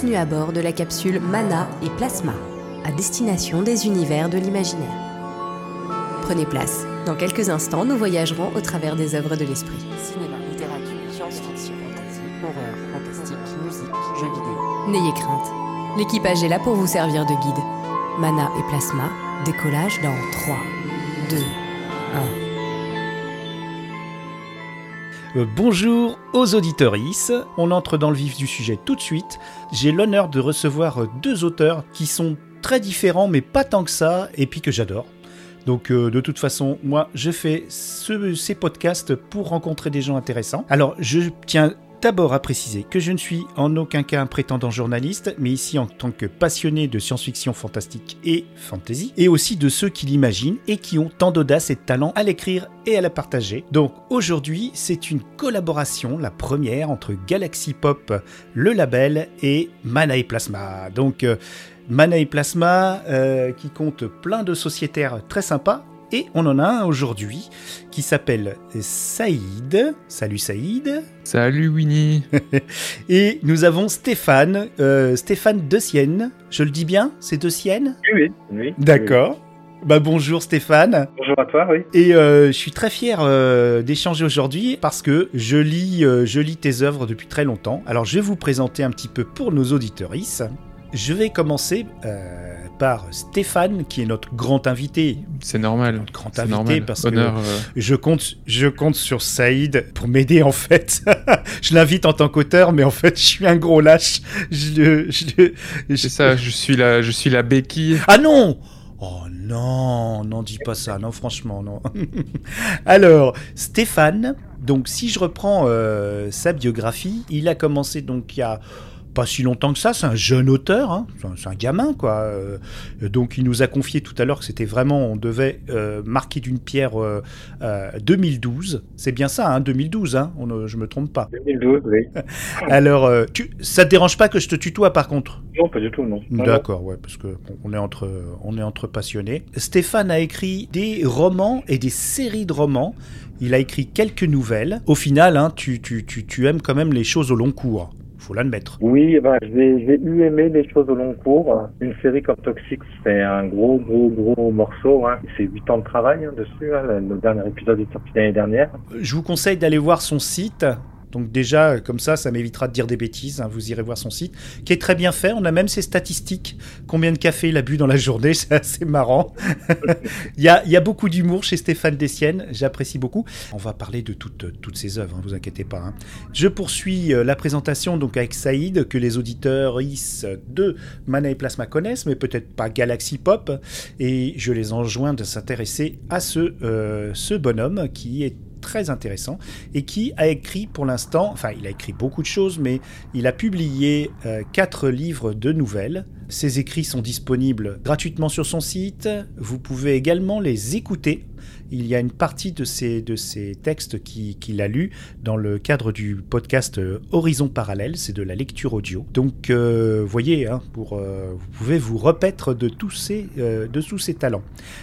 bienvenue à bord de la capsule Mana et Plasma, à destination des univers de l'imaginaire. Prenez place. Dans quelques instants, nous voyagerons au travers des œuvres de l'esprit. Cinéma, littérature, science-fiction, fantasy, horreur, fantastique, musique, jeux vidéo. N'ayez crainte. L'équipage est là pour vous servir de guide. Mana et Plasma, décollage dans 3, 2, 1. Euh, bonjour aux auditorices, on entre dans le vif du sujet tout de suite. J'ai l'honneur de recevoir deux auteurs qui sont très différents mais pas tant que ça et puis que j'adore. Donc euh, de toute façon, moi je fais ce- ces podcasts pour rencontrer des gens intéressants. Alors je tiens d'abord à préciser que je ne suis en aucun cas un prétendant journaliste, mais ici en tant que passionné de science-fiction fantastique et fantasy, et aussi de ceux qui l'imaginent et qui ont tant d'audace et de talent à l'écrire et à la partager. Donc aujourd'hui, c'est une collaboration, la première entre Galaxy Pop, le label, et Mana et Plasma. Donc euh, Mana et Plasma, euh, qui compte plein de sociétaires très sympas. Et on en a un aujourd'hui qui s'appelle Saïd. Salut Saïd. Salut Winnie. Et nous avons Stéphane, euh, Stéphane De Sienne. Je le dis bien C'est De Sienne Oui, oui, oui. D'accord. Bah bonjour Stéphane. Bonjour à toi, oui. Et euh, je suis très fier euh, d'échanger aujourd'hui parce que je lis, euh, je lis tes œuvres depuis très longtemps. Alors je vais vous présenter un petit peu pour nos auditorices. Je vais commencer euh, par Stéphane, qui est notre grand invité. C'est normal. Notre grand invité normal. parce Honneur. que euh, je compte, je compte sur Saïd pour m'aider en fait. je l'invite en tant qu'auteur, mais en fait je suis un gros lâche. Je, je- je- c'est ça. Je suis la, je suis la béquille. ah non Oh non, n'en dis pas ça, non franchement, non. Alors, Stéphane, donc si je reprends euh, sa biographie, il a commencé donc il y a pas si longtemps que ça, c'est un jeune auteur, hein, c'est un- gamin quoi. Euh, donc il nous a confié tout à l'heure que c'était vraiment, on devait euh, marquer d'une pierre euh, euh, 2012. C'est bien ça, hein, 2012, hein, on, ne- je me trompe pas. 2012, oui. Alors, tu, ça te dérange pas que je te tutoie par contre? Non, pas du tout, non. Non, D'accord, ouais, parce que bon, on est entre on est entre passionnés. Stéphane a écrit des romans et des séries de romans. Il a écrit quelques nouvelles. Au final, hein, tu, tu, tu, tu aimes quand même les choses au long cours. Faut l'admettre. Oui, eh ben, j'ai eu aimé les choses au long cours. Une série comme Toxic, c'est un gros, gros, gros morceau. Hein. C'est 8 ans de travail hein, dessus. Hein. Le, le dernier épisode est sorti l'année dernière. Je vous conseille d'aller voir son site. Donc déjà, comme ça, ça m'évitera de dire des bêtises. hein, vous irez voir son site, qui est très bien fait. On a même ses statistiques. Combien de café il a bu dans la journée, c'est assez marrant. il, y a, beaucoup d'humour chez Stéphane Dessienne. J'apprécie beaucoup. On va parler de toutes, toutes ses œuvres, hein, vous inquiétez pas. hein. Je poursuis euh, la présentation donc avec Saïd, que les auditeurs IS de Mana et Plasma connaissent, mais peut-être pas Galaxy Pop. Et je les enjoins de s'intéresser à ce, euh, ce bonhomme qui est très intéressant et qui a écrit pour l'instant, enfin il a écrit beaucoup de choses, mais il a publié euh, quatre livres de nouvelles. Ces écrits sont disponibles gratuitement sur son site. Vous pouvez également les écouter. Il y a une partie de ces, de ces textes qui- qu'il a lus dans le cadre du podcast euh, Horizon Parallèle, c'est de la lecture audio. Donc, euh, voyez, hein, pour, euh, vous pouvez vous repaître de tous, ces, de tous ces talents.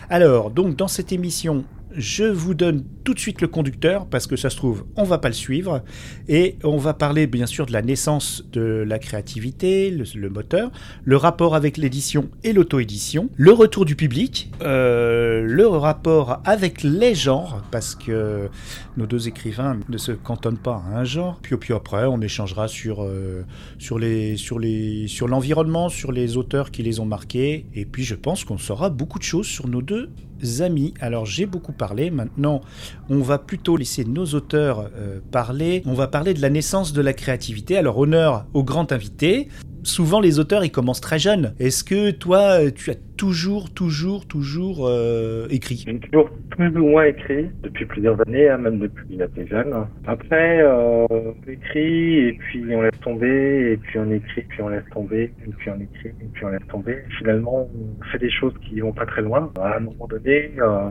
Alors, donc, dans cette émission, je vous donne tout de suite le conducteur parce que ça se trouve, on va pas le suivre et on va parler bien sûr de la naissance de la créativité, le, moteur, le rapport avec l'édition et l'auto-édition, le retour du public, euh, le rapport avec les genres parce que nos deux écrivains ne se cantonnent pas à un genre. Puis, puis après, on échangera sur euh, sur les sur les sur l'environnement, sur les auteurs qui les ont marqués et puis je pense qu'on saura beaucoup de choses sur nos deux amis. Alors j'ai beaucoup parlé, maintenant on va plutôt laisser nos auteurs euh, parler. On va parler de la naissance de la créativité. Alors honneur au grand invité. Souvent les auteurs ils commencent très jeunes. Est-ce que toi euh, tu as toujours, toujours, toujours euh, écrit? J'ai toujours plus ou moins écrit depuis plusieurs années, hein, même depuis qu'il était jeune. Après, euh, on écrit et puis on laisse tomber, et puis on écrit, puis on laisse tomber, et puis on écrit, et puis on laisse tomber. Finalement, on fait des choses qui vont pas très loin. À un moment donné, euh,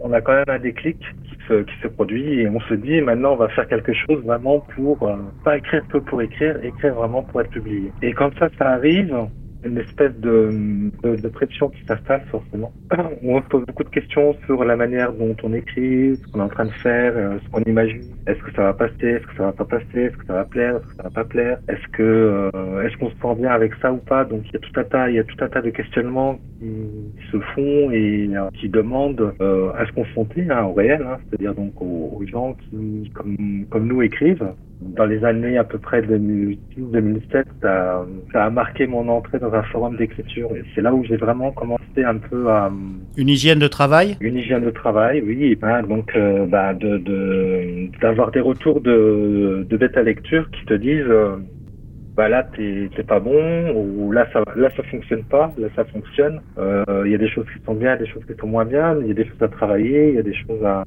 on a quand même un déclic qui se, qui se produit et on se dit maintenant on va faire quelque chose vraiment pour euh, pas écrire que pour écrire, écrire vraiment pour être publié. Et quand ça, ça arrive, une espèce de, de, de pression qui s'installe forcément. On se pose beaucoup de questions sur la manière dont on écrit, ce qu'on est en train de faire, euh, ce qu'on imagine. Est-ce que ça va passer? Est-ce que ça va pas passer? Est-ce que ça va plaire? Est-ce que ça va pas plaire? Est-ce que euh, est-ce qu'on se sent bien avec ça ou pas? Donc il y a tout un tas, il y a tout un tas de questionnements qui se font et euh, qui demandent euh, à se confronter hein, au réel, hein, c'est-à-dire donc aux, aux gens qui, comme comme nous, écrivent dans les années à peu près 2006-2007, ça, ça, a marqué mon entrée dans un forum d'écriture. Et c'est là où j'ai vraiment commencé un peu à... Une hygiène de travail? Une hygiène de travail, oui. Et ben, donc, euh, bah, de, d'avoir des retours de, de bêta lecture qui te disent... Euh, bah là t'es pas bon ou là ça là ça fonctionne pas là ça fonctionne il euh, y a des choses qui sont bien des choses qui sont moins bien il y a des choses à travailler il y a des choses à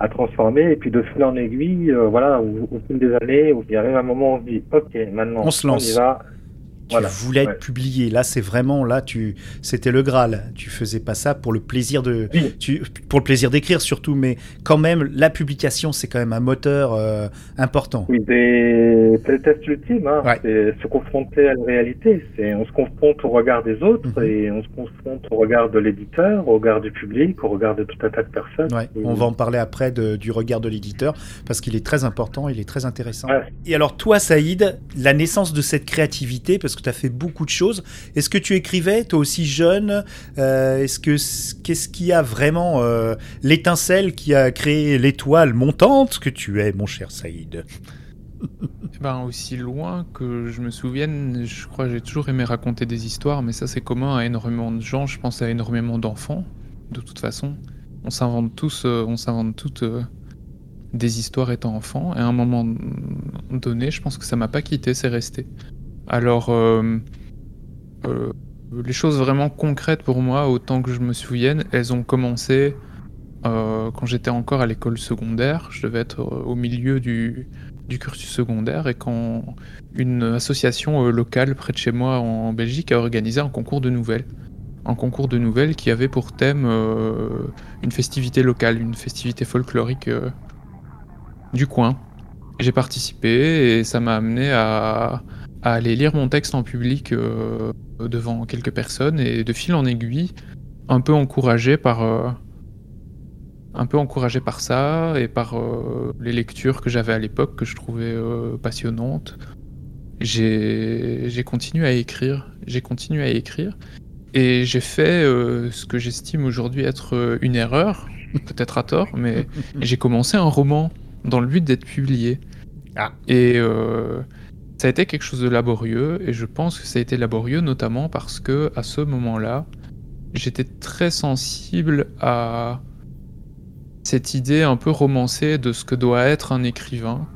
à transformer et puis de fil en aiguille, euh, voilà, au, au, fil des années, il arrive un moment où on se dit, ok, maintenant on se lance. On y va. Tu voilà. voulais être publié. Là, c'est vraiment là, tu, c'était le graal. Tu faisais pas ça pour le plaisir de, oui. tu, pour le plaisir d'écrire surtout, mais quand même, la publication, c'est quand même un moteur euh, important. Oui, c'est le test ultime. Hein. Ouais. C'est se confronter à la réalité. C'est on se confronte au regard des autres Mhm. et on se confronte au regard de l'éditeur, au regard du public, au regard de tout un tas de personnes. Ouais, Et- on va en parler après de- du regard de l'éditeur parce qu'il est très important, il est très intéressant. Et alors toi, Saïd, la naissance de cette créativité, parce que tu as fait beaucoup de choses, est-ce que tu écrivais, toi aussi jeune euh, Est-ce que qu'est-ce qui a vraiment euh, l'étincelle qui a créé l'étoile montante que tu es, mon cher Saïd? Eh Ben, aussi loin que je me souvienne, je crois que j'ai toujours aimé raconter des histoires, mais ça c'est commun à énormément de gens, je pense à énormément d'enfants, de toute façon. On s'invente tous, euh, on s'invente toutes des histoires étant enfant, et à un moment donné, je pense que ça m'a pas quitté, c'est resté. Alors, euh, euh, les choses vraiment concrètes pour moi, autant que je me souvienne, elles ont commencé euh, quand j'étais encore à l'école secondaire. Je devais être au milieu du, cursus secondaire et quand une association locale près de chez moi en Belgique a organisé un concours de nouvelles. Un concours de nouvelles qui avait pour thème une festivité locale, une festivité folklorique du coin. J'ai participé et ça m'a amené à, à aller lire mon texte en public euh, devant quelques personnes et de fil en aiguille, un peu encouragé par, euh, un peu encouragé par ça et par euh, les lectures que j'avais à l'époque que je trouvais passionnantes. J'ai continué à écrire, j'ai continué à écrire et j'ai fait ce que j'estime aujourd'hui être une erreur, peut-être à tort, mais j'ai commencé un roman dans le but d'être publié. Ah. Et ça a été quelque chose de laborieux et je pense que ça a été laborieux notamment parce que à ce moment-là, j'étais très sensible à cette idée un peu romancée de ce que doit être un écrivain,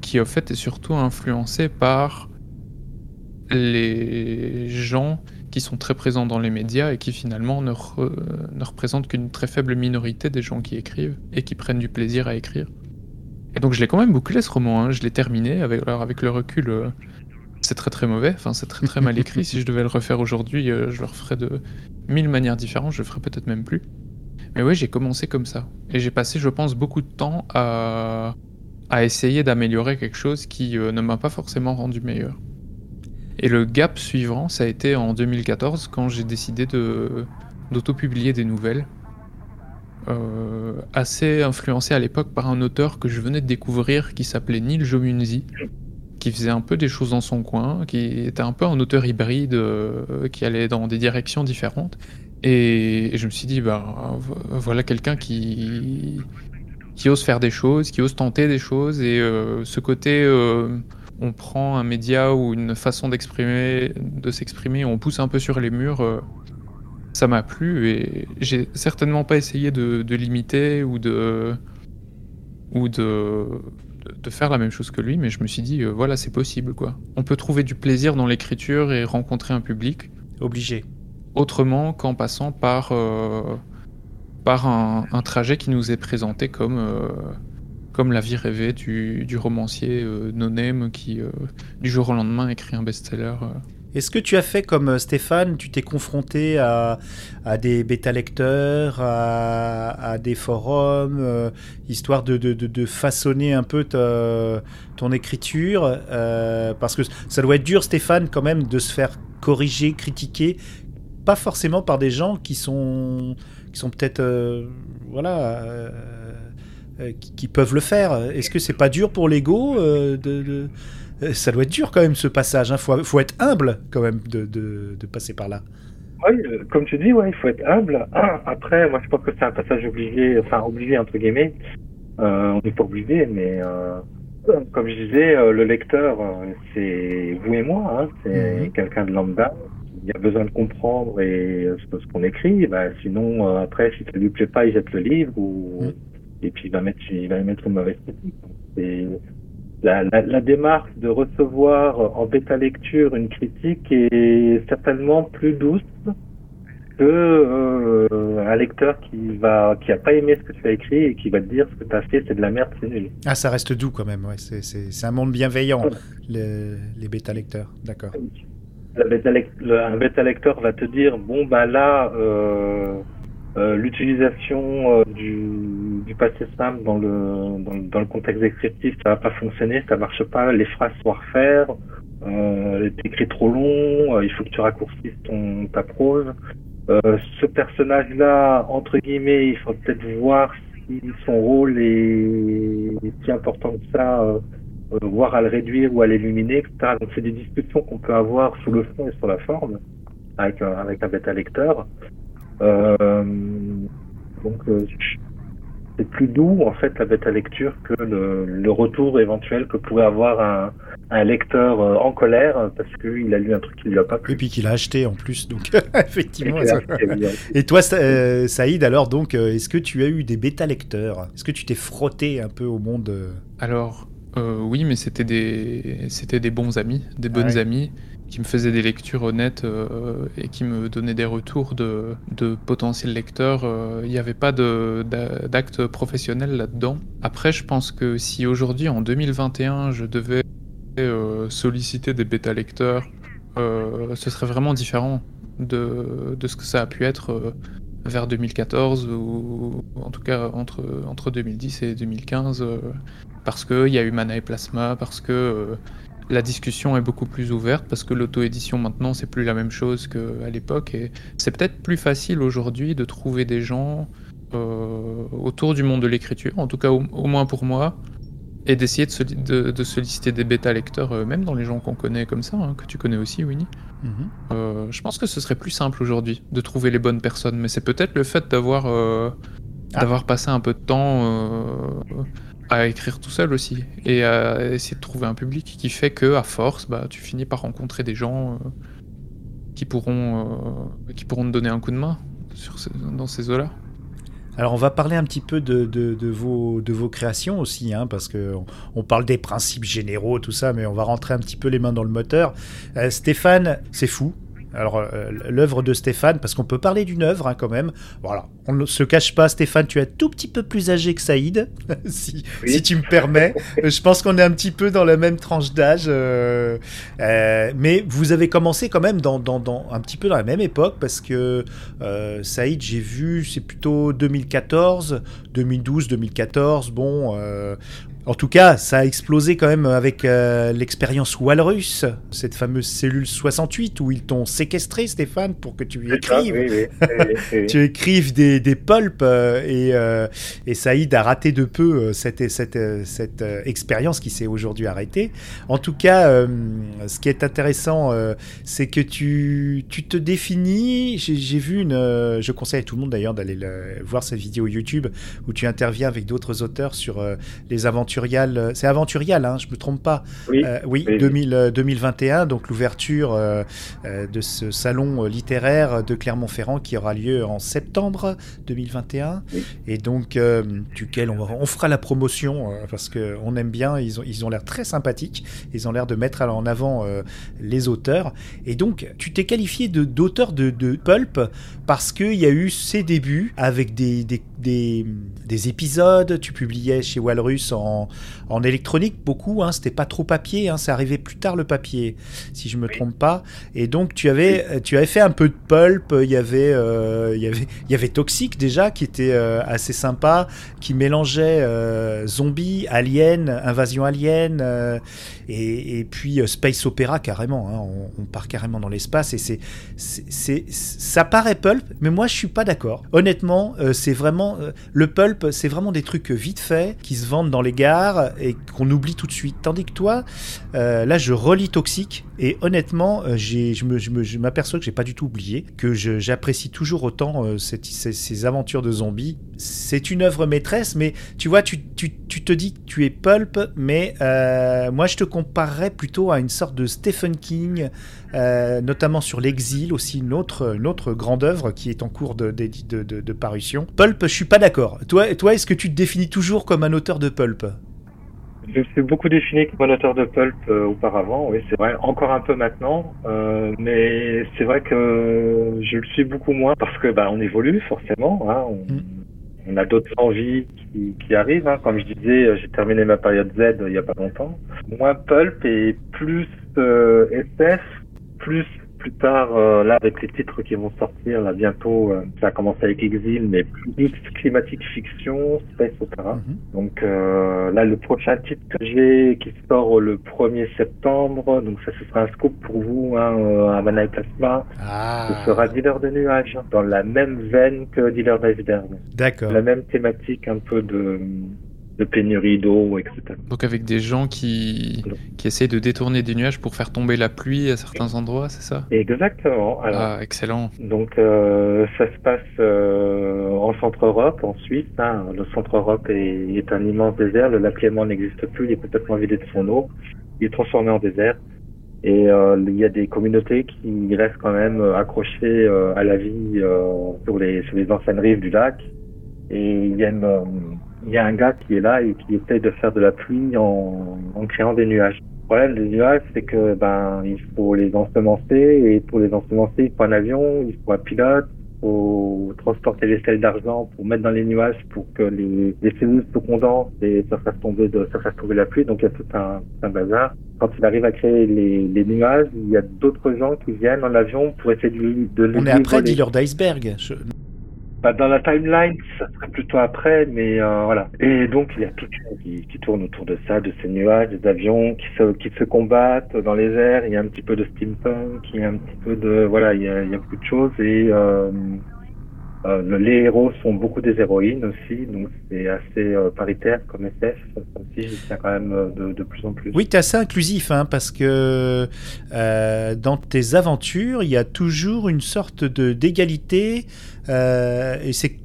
qui en fait est surtout influencé par les gens qui sont très présents dans les médias et qui finalement ne, ne représentent qu'une très faible minorité des gens qui écrivent et qui prennent du plaisir à écrire. Et donc je l'ai quand même bouclé ce roman, hein. je l'ai terminé, avec, alors avec le recul, euh, c'est très très mauvais, enfin c'est très très mal écrit, si je devais le refaire aujourd'hui, euh, je le referais de mille manières différentes, je le ferais peut-être même plus. Mais ouais, j'ai commencé comme ça. Et j'ai passé, je pense, beaucoup de temps à, à essayer d'améliorer quelque chose qui euh, ne m'a pas forcément rendu meilleur. Et le gap suivant, ça a été en 2014, quand j'ai décidé de d'auto-publier des nouvelles. Euh, assez influencé à l'époque par un auteur que je venais de découvrir qui s'appelait Neil Jomunzi, qui faisait un peu des choses dans son coin, qui était un peu un auteur hybride, euh, qui allait dans des directions différentes. Et, je me suis dit, bah, vo- voilà quelqu'un qui, qui ose faire des choses, qui ose tenter des choses, et euh, ce côté, on prend un média ou une façon d'exprimer, de s'exprimer, on pousse un peu sur les murs, ça m'a plu, et j'ai certainement pas essayé de, de l'imiter ou de ou de, de faire la même chose que lui, mais je me suis dit, euh, voilà, c'est possible, quoi. On peut trouver du plaisir dans l'écriture et rencontrer un public Obligé. autrement qu'en passant par, euh, par un, un trajet qui nous est présenté comme, euh, comme la vie rêvée du, du romancier euh, no name qui, du jour au lendemain, écrit un best-seller. Est-ce que tu as fait comme euh, Stéphane, tu t'es confronté à, des bêta-lecteurs, à, à des forums, euh, histoire de, façonner un peu ton écriture euh, Parce que ça doit être dur, Stéphane, quand même, de se faire corriger, critiquer, pas forcément par des gens qui sont, qui sont peut-être, voilà, qui, peuvent le faire. Est-ce que c'est pas dur pour l'ego de, Ça doit être dur quand même ce passage. Il faut, faut être humble quand même de, de, de passer par là. Oui, euh, comme tu dis, ouais, il faut être humble. Après, moi, je pense que c'est un passage obligé, enfin obligé entre guillemets. Euh, on n'est pas obligé, mais euh, comme je disais, euh, le lecteur, euh, c'est vous et moi. Hein, c'est Mhm. quelqu'un de lambda. Il a besoin de comprendre et euh, ce qu'on écrit. Bah, sinon, euh, après, si ça lui plaît pas, il jette le livre ou Mhm. et puis il va mettre, il va mettre une mauvaise critique. La, la, la démarche de recevoir en bêta lecture une critique est certainement plus douce que euh, un lecteur qui va qui a pas aimé ce que tu as écrit et qui va te dire ce que tu as fait c'est de la merde c'est nul. Ah, ça reste doux quand même. Ouais. C'est- un monde bienveillant, le- les. D'accord. Bêta lec- le- un bêta lecteur va te dire bon bah là euh, euh, l'utilisation euh, du, du passé simple dans le, dans, dans le contexte descriptif ça va pas fonctionner ça marche pas les phrases sont à refaire euh, t'écris trop long euh, il faut que tu raccourcisses ton ta prose euh, ce personnage là entre guillemets il faut peut-être voir si son rôle est si important que ça euh, voir à le réduire ou à l'éliminer, etc. Donc c'est des discussions qu'on peut avoir sur le fond et sur la forme avec un, avec un bêta lecteur. Euh, donc euh, c'est plus doux en fait la bêta lecture que le, le retour éventuel que pourrait avoir un, un lecteur euh, en colère parce qu'il a lu un truc qui lui a pas Et plu. puis qu'il a acheté en plus, donc effectivement. Et ça- Et toi, Sa- euh, Saïd, alors donc, est-ce que tu as eu des bêta-lecteurs Est-ce que tu t'es frotté un peu au monde Alors, euh, oui, mais c'était des, c'était des bons amis, des bonnes ouais. amies qui me faisaient des lectures honnêtes euh, et qui me donnaient des retours de, de potentiels lecteurs. Euh, Il n'y avait pas d'acte professionnel là-dedans. Après, je pense que si aujourd'hui, en 2021, je devais euh, solliciter des bêta-lecteurs, euh, ce serait vraiment différent de, de ce que ça a pu être euh, vers 2014 ou en tout cas entre, entre 2010 et 2015 euh, parce qu'il y a eu Mana et Plasma, parce que euh, la discussion est beaucoup plus ouverte, parce que l'auto-édition maintenant c'est plus la même chose qu'à l'époque et c'est peut-être plus facile aujourd'hui de trouver des gens euh, autour du monde de l'écriture, en tout cas au, au moins pour moi, et d'essayer de, soli- de- de solliciter des bêta-lecteurs, euh, même dans les gens qu'on connaît comme ça, hein, que tu connais aussi, Winnie. mhm. Euh, je pense que ce serait plus simple aujourd'hui de trouver les bonnes personnes, mais c'est peut-être le fait d'avoir Ah. d'avoir passé un peu de temps à écrire tout seul aussi et à essayer de trouver un public qui fait que à force, bah, tu finis par rencontrer des gens euh, qui pourront euh, qui pourront te donner un coup de main dans ces eaux-là. Alors, on va parler un petit peu de, vos, de vos créations aussi, hein, parce que on, parle des principes généraux, tout ça, mais on va rentrer un petit peu les mains dans le moteur. Euh, Stéphane, c'est fou. Alors, euh, l'œuvre de Stéphane, parce qu'on peut parler d'une œuvre hein, quand même. Voilà, on ne se cache pas, Stéphane, tu es un tout petit peu plus âgé que Saïd, si, Oui. si tu me permets. Euh, Je pense qu'on est un petit peu dans la même tranche d'âge. euh, euh, mais vous avez commencé quand même dans, dans- dans- un petit peu dans la même époque, parce que Saïd, j'ai vu, c'est plutôt 2014, 2012, 2014. Bon, en tout cas, ça a explosé quand même avec euh, l'expérience Walrus, cette fameuse cellule 68 où ils t'ont séquestré, Stéphane, pour que tu ça, écrives oui, oui, tu écrives des, des pulps euh, et, euh, et Saïd a raté de peu euh, cette, cette, cette expérience qui s'est aujourd'hui arrêtée. En tout cas, ce qui est intéressant, c'est que tu, tu te définis. J'ai vu une. je conseille à tout le monde d'ailleurs d'aller le- voir cette vidéo YouTube où tu interviens avec d'autres auteurs sur les aventuriales. C'est aventurial, hein, je me trompe pas. Oui, Euh, oui, oui, oui. 2000, euh, 2021, donc l'ouverture euh, euh, de ce salon euh, littéraire de Clermont-Ferrand qui aura lieu en septembre 2021. Oui. Et donc, euh, duquel on, on fera la promotion euh, parce qu'on aime bien, ils ont ils ont l'air très sympathiques, ils ont l'air de mettre en avant euh, les auteurs. Et donc, tu t'es qualifié de- d'auteur de, de pulp parce qu'il y a eu ses débuts avec des, des, des, des épisodes, tu publiais chez Walrus en, en électronique beaucoup. Hein, C'était pas trop papier. Hein, c'est arrivé plus tard le papier, si je me trompe pas. Et donc tu avais, tu avais fait un peu de pulp. Il y avait, il y avait, il y avait Toxic déjà qui était assez sympa, qui mélangeait zombies, aliens, invasion alien et, puis space opéra carrément. Hein, on, on, part carrément dans l'espace et c'est, c'est, ça paraît pulp, mais moi je suis pas d'accord. Honnêtement, c'est vraiment le pulp, c'est vraiment des trucs vite faits qui se vendent dans les gares et qu'on oublie tout de suite. Tandis que toi, euh, là, je relis Toxique et honnêtement, euh, je m'aperçois que j'ai pas du tout oublié, que j'apprécie toujours autant euh, ces, aventures de zombies. C'est une œuvre maîtresse, mais tu vois, tu, te dis que tu es pulp, mais moi je te comparerais plutôt à une sorte de Stephen King, notamment sur l'exil, aussi une autre, une autre grande œuvre qui est en cours de, de, parution. Pulp, je suis pas d'accord. Toi, toi est-ce que tu te définis toujours comme un auteur de pulp? Je me suis beaucoup défini comme un auteur de pulp euh, auparavant, oui, c'est vrai, encore un peu maintenant, euh, mais c'est vrai que je le suis beaucoup moins parce que bah, on évolue forcément, hein, on, mm. on, a d'autres envies qui, qui arrivent. Hein. Comme je disais, euh, j'ai terminé ma période Z il y a pas longtemps. Moins pulp et plus euh, SF, plus plus tard, euh, là, avec les titres qui vont sortir, là, bientôt, euh, ça a commencé avec Exil, mais plus climatique fiction, space opéra. Mhm. Donc euh, là, le prochain titre que j'ai, qui sort le 1er septembre, donc ça, ce sera un scoop pour vous, hein, à Mana Plasma. Ah. Ce sera Dealer de nuages, dans la même veine que Dealer d'Iceberg. D'accord. La même thématique, un peu de de pénurie d'eau, etc. Donc avec des gens qui, qui essayent de détourner des nuages pour faire tomber la pluie à certains endroits, c'est ça? Exactement. ah, excellent. Donc euh, ça se passe euh, en Centre-Europe, en Suisse. Hein. Le Centre-Europe est, est, un immense désert. Le lac Léman n'existe plus, il est complètement vidé de son eau. Il est transformé en désert. Et euh, il y a des communautés qui restent quand même accrochées euh, à la vie euh, sur, les, sur les anciennes rives du lac. Et il y a une il y a un gars qui est là et qui essaye de faire de la pluie en, en créant des nuages. Le problème des nuages, c'est que ben il faut les ensemencer et pour les ensemencer, il faut un avion, il faut un pilote, il faut transporter les selles d'argent pour mettre dans les nuages pour que les, les cellules se condensent et ça fasse tomber de ça fasse tomber la pluie. Donc il y a tout un, un bazar. Quand il arrive à créer les, les nuages, il y a d'autres gens qui viennent en avion pour essayer de, de On est après Dealer d'iceberg. Je... Bah, dans la timeline, ça serait plutôt après, mais euh, voilà. Et donc, il y a tout qui, qui tourne autour de ça, de ces nuages, des avions qui se, qui se combattent dans les airs. Il y a un petit peu de steampunk, il y a un petit peu de... Voilà, il y a, il y a beaucoup de choses. Et euh, euh, les héros sont beaucoup des héroïnes aussi, donc c'est assez euh, paritaire comme SF. Aussi, je quand même euh, de, plus en plus. Oui, es assez inclusif, hein, parce que dans tes aventures, il y a toujours une sorte de d'égalité et c'est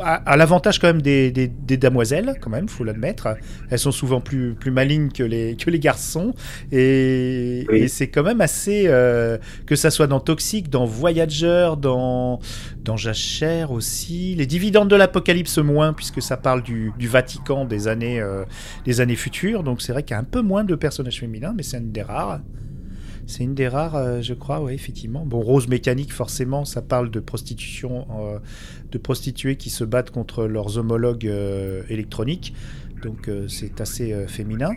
à, l'avantage quand même des, des, des, damoiselles, quand même, faut l'admettre. Elles sont souvent plus, plus malignes que les, que les garçons. Et, et c'est quand même assez. Euh, que ça soit dans Toxic, dans Voyager, dans, dans Jachère aussi. Les dividendes de l'Apocalypse, moins, puisque ça parle du, du Vatican des années, euh, des années futures. Donc c'est vrai qu'il y a un peu moins de personnages féminins, mais c'est une des rares. C'est une des rares, euh, je crois, oui, effectivement. Bon, Rose Mécanique, forcément, ça parle de prostitution, euh, de prostituées qui se battent contre leurs homologues euh, électroniques donc euh, c'est assez euh, féminin.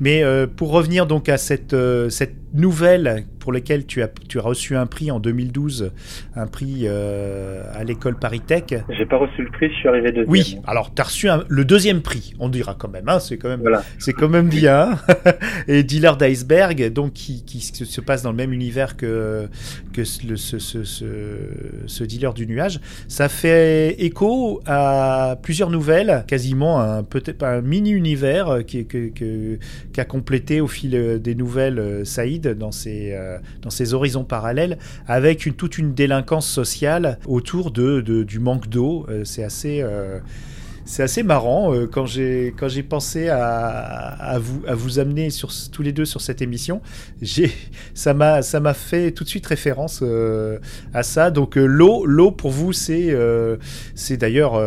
Mais euh, pour revenir donc à cette, cette nouvelle pour laquelle tu as, tu as reçu un prix en 2012, un prix à l'école Paritech. J'ai pas reçu le prix, je suis arrivé deuxième. Oui, alors tu as reçu le deuxième prix, on dira quand même, hein, c'est quand même, voilà. c'est quand même bien. Et Dealer d'Iceberg, donc qui, qui, se passe dans le même univers que, que le, ce, ce, ce, ce, dealer du nuage, ça fait écho à plusieurs nouvelles, quasiment un peut-être un mini-univers euh, qui, qu'a complété au fil euh, des nouvelles euh, Saïd dans ses, dans ses horizons parallèles, avec une, toute une délinquance sociale autour de, du manque d'eau. c'est assez assez marrant quand j'ai pensé à, vous à vous amener tous les deux sur cette émission. Ça m'a fait tout de suite référence à ça. Donc l'eau pour vous c'est d'ailleurs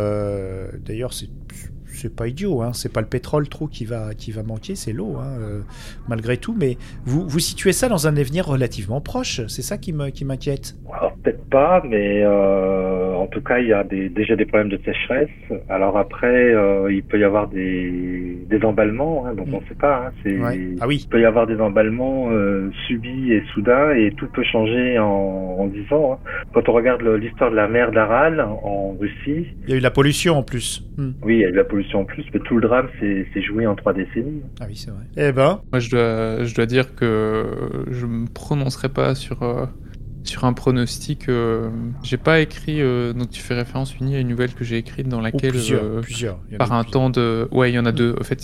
c'est pas idiot, hein. c'est pas le pétrole trop qui va, qui va manquer, c'est l'eau, hein, euh, malgré tout. Mais vous, vous situez ça dans un avenir relativement proche, c'est ça qui m'inquiète. Alors peut-être pas, mais euh, en tout cas, il y a des, déjà des problèmes de sécheresse. Alors après, euh, il peut y avoir des, des emballements, hein, donc Mm. on ne sait pas. Hein, Ouais. Ah oui, Il peut y avoir des emballements subis et soudains, et tout peut changer en, en 10 ans. hein. Quand on regarde l'histoire de la mer d'Aral en Russie, il y a eu la pollution en plus. Hmm. oui, il y a eu la pollution en plus, mais tout le drame s'est joué en trois décennies. Ah oui, c'est vrai. Eh ben, Moi, je dois, je dois dire que je me prononcerai pas sur, euh, sur un pronostic. euh, j'ai pas écrit, euh, donc tu fais référence, Uni, à une nouvelle que j'ai écrite dans ou laquelle, plusieurs, euh, plusieurs. Il y en a par un plusieurs. temps de. Ouais, il y en a deux. En fait,